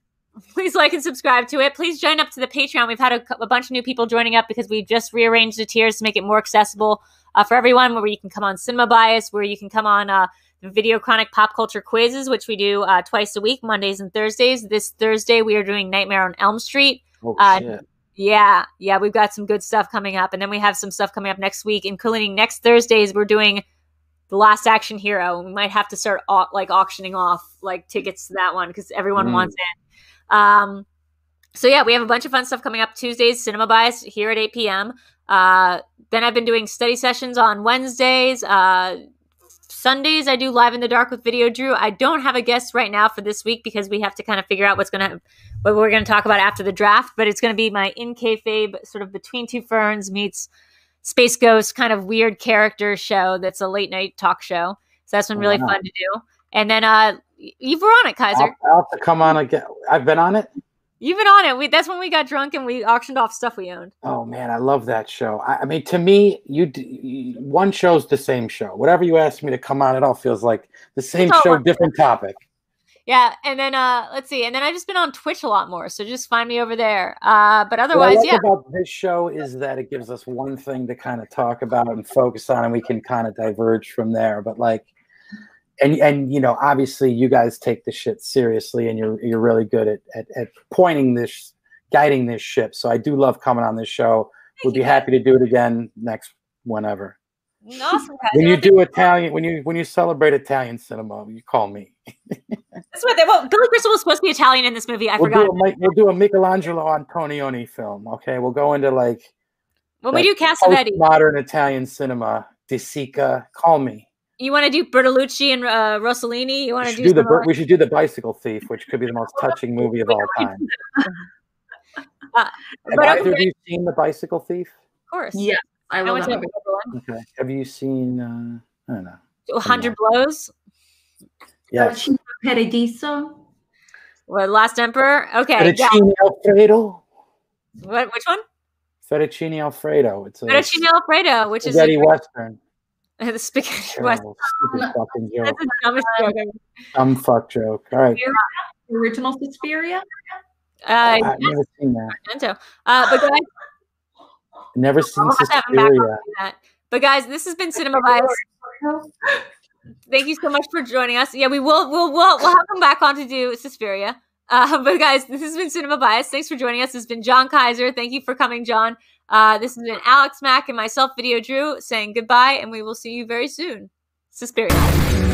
Please like and subscribe to it. Please join up to the Patreon. We've had a, a bunch of new people joining up because we've just rearranged the tiers to make it more accessible uh, for everyone. Where you can come on Cinema Bias, where you can come on uh, Video Chronic Pop Culture quizzes, which we do uh, twice a week, Mondays and Thursdays. This Thursday, we are doing Nightmare on Elm Street. Oh Uh, shit. Yeah, yeah, we've got some good stuff coming up, and then we have some stuff coming up next week, including next Thursdays. We're doing the Last Action Hero. We might have to start au- like auctioning off like tickets to that one because everyone Mm. wants it. Um, so yeah, we have a bunch of fun stuff coming up. Tuesdays, Cinema Bias here at eight p.m. Uh, then I've been doing study sessions on Wednesdays. Uh, Sundays I do live in the dark with Video Drew. I don't have a guest right now for this week because we have to kind of figure out what's going to what we're going to talk about after the draft. But it's going to be my in kayfabe sort of between two ferns meets Space Ghost kind of weird character show. That's a late night talk show. So that's been really Wow. fun to do. And then uh, y- you were on it, Kaiser. I'll, I'll have to come on again. I've been on it. You've been on it. We, that's when we got drunk and we auctioned off stuff we owned. Oh man, I love that show. I, I mean, to me, you, you one show's the same show. Whatever you ask me to come on, it all feels like the same show, different topic. Yeah, and then uh let's see, and then I've just been on Twitch a lot more, so just find me over there. Uh but What I otherwise, like yeah. about this show is that it gives us one thing to kind of talk about and focus on, and we can kind of diverge from there. But like, and and you know, obviously, you guys take the shit seriously, and you're you're really good at at, at pointing this, guiding this ship. So I do love coming on this show. We'd be happy to do it again next whenever. Awesome, When you do Italian, when you when you celebrate Italian cinema, you call me. That's what they well, Billy Crystal was supposed to be Italian in this movie. I we'll forgot. do a we'll do a Michelangelo Antonioni film. Okay, we'll go into like When we do Cassavetes, modern Italian cinema. De Sica, call me. You want to do Bertolucci and uh, Rossellini? You want to do, do the some, uh, we should do the Bicycle Thief, which could be the most touching movie of all time. Uh, Have but either okay. of you seen the Bicycle Thief? of course. Yeah, I I love went that to movie. Okay. Have you seen? Uh, I don't know. Hundred Blows. Yes. Dolce Paradiso. What, Last Emperor? Okay. Yeah. Alfredo. What, which one? Fettuccine Alfredo. It's a Fettuccine Alfredo, which is spaghetti western. the spaghetti west. Terrible, stupid fucking joke. That's the dumbest joke ever. Dumb fuck joke. All right. Original Suspiria. Uh, I've never seen that. Uh, but guys, Never seen I'll have to have him back on Suspiria. that. But guys, this has been Cinema Bias. Thank you so much for joining us. Yeah, we will we'll we'll, we'll have them back on to do Suspiria. Uh, but guys, this has been Cinema Bias. Thanks for joining us. It's been John Kaiser. Thank you for coming, John. Uh, this has been Alex Mack and myself, Video Drew, saying goodbye, and we will see you very soon. Suspiria.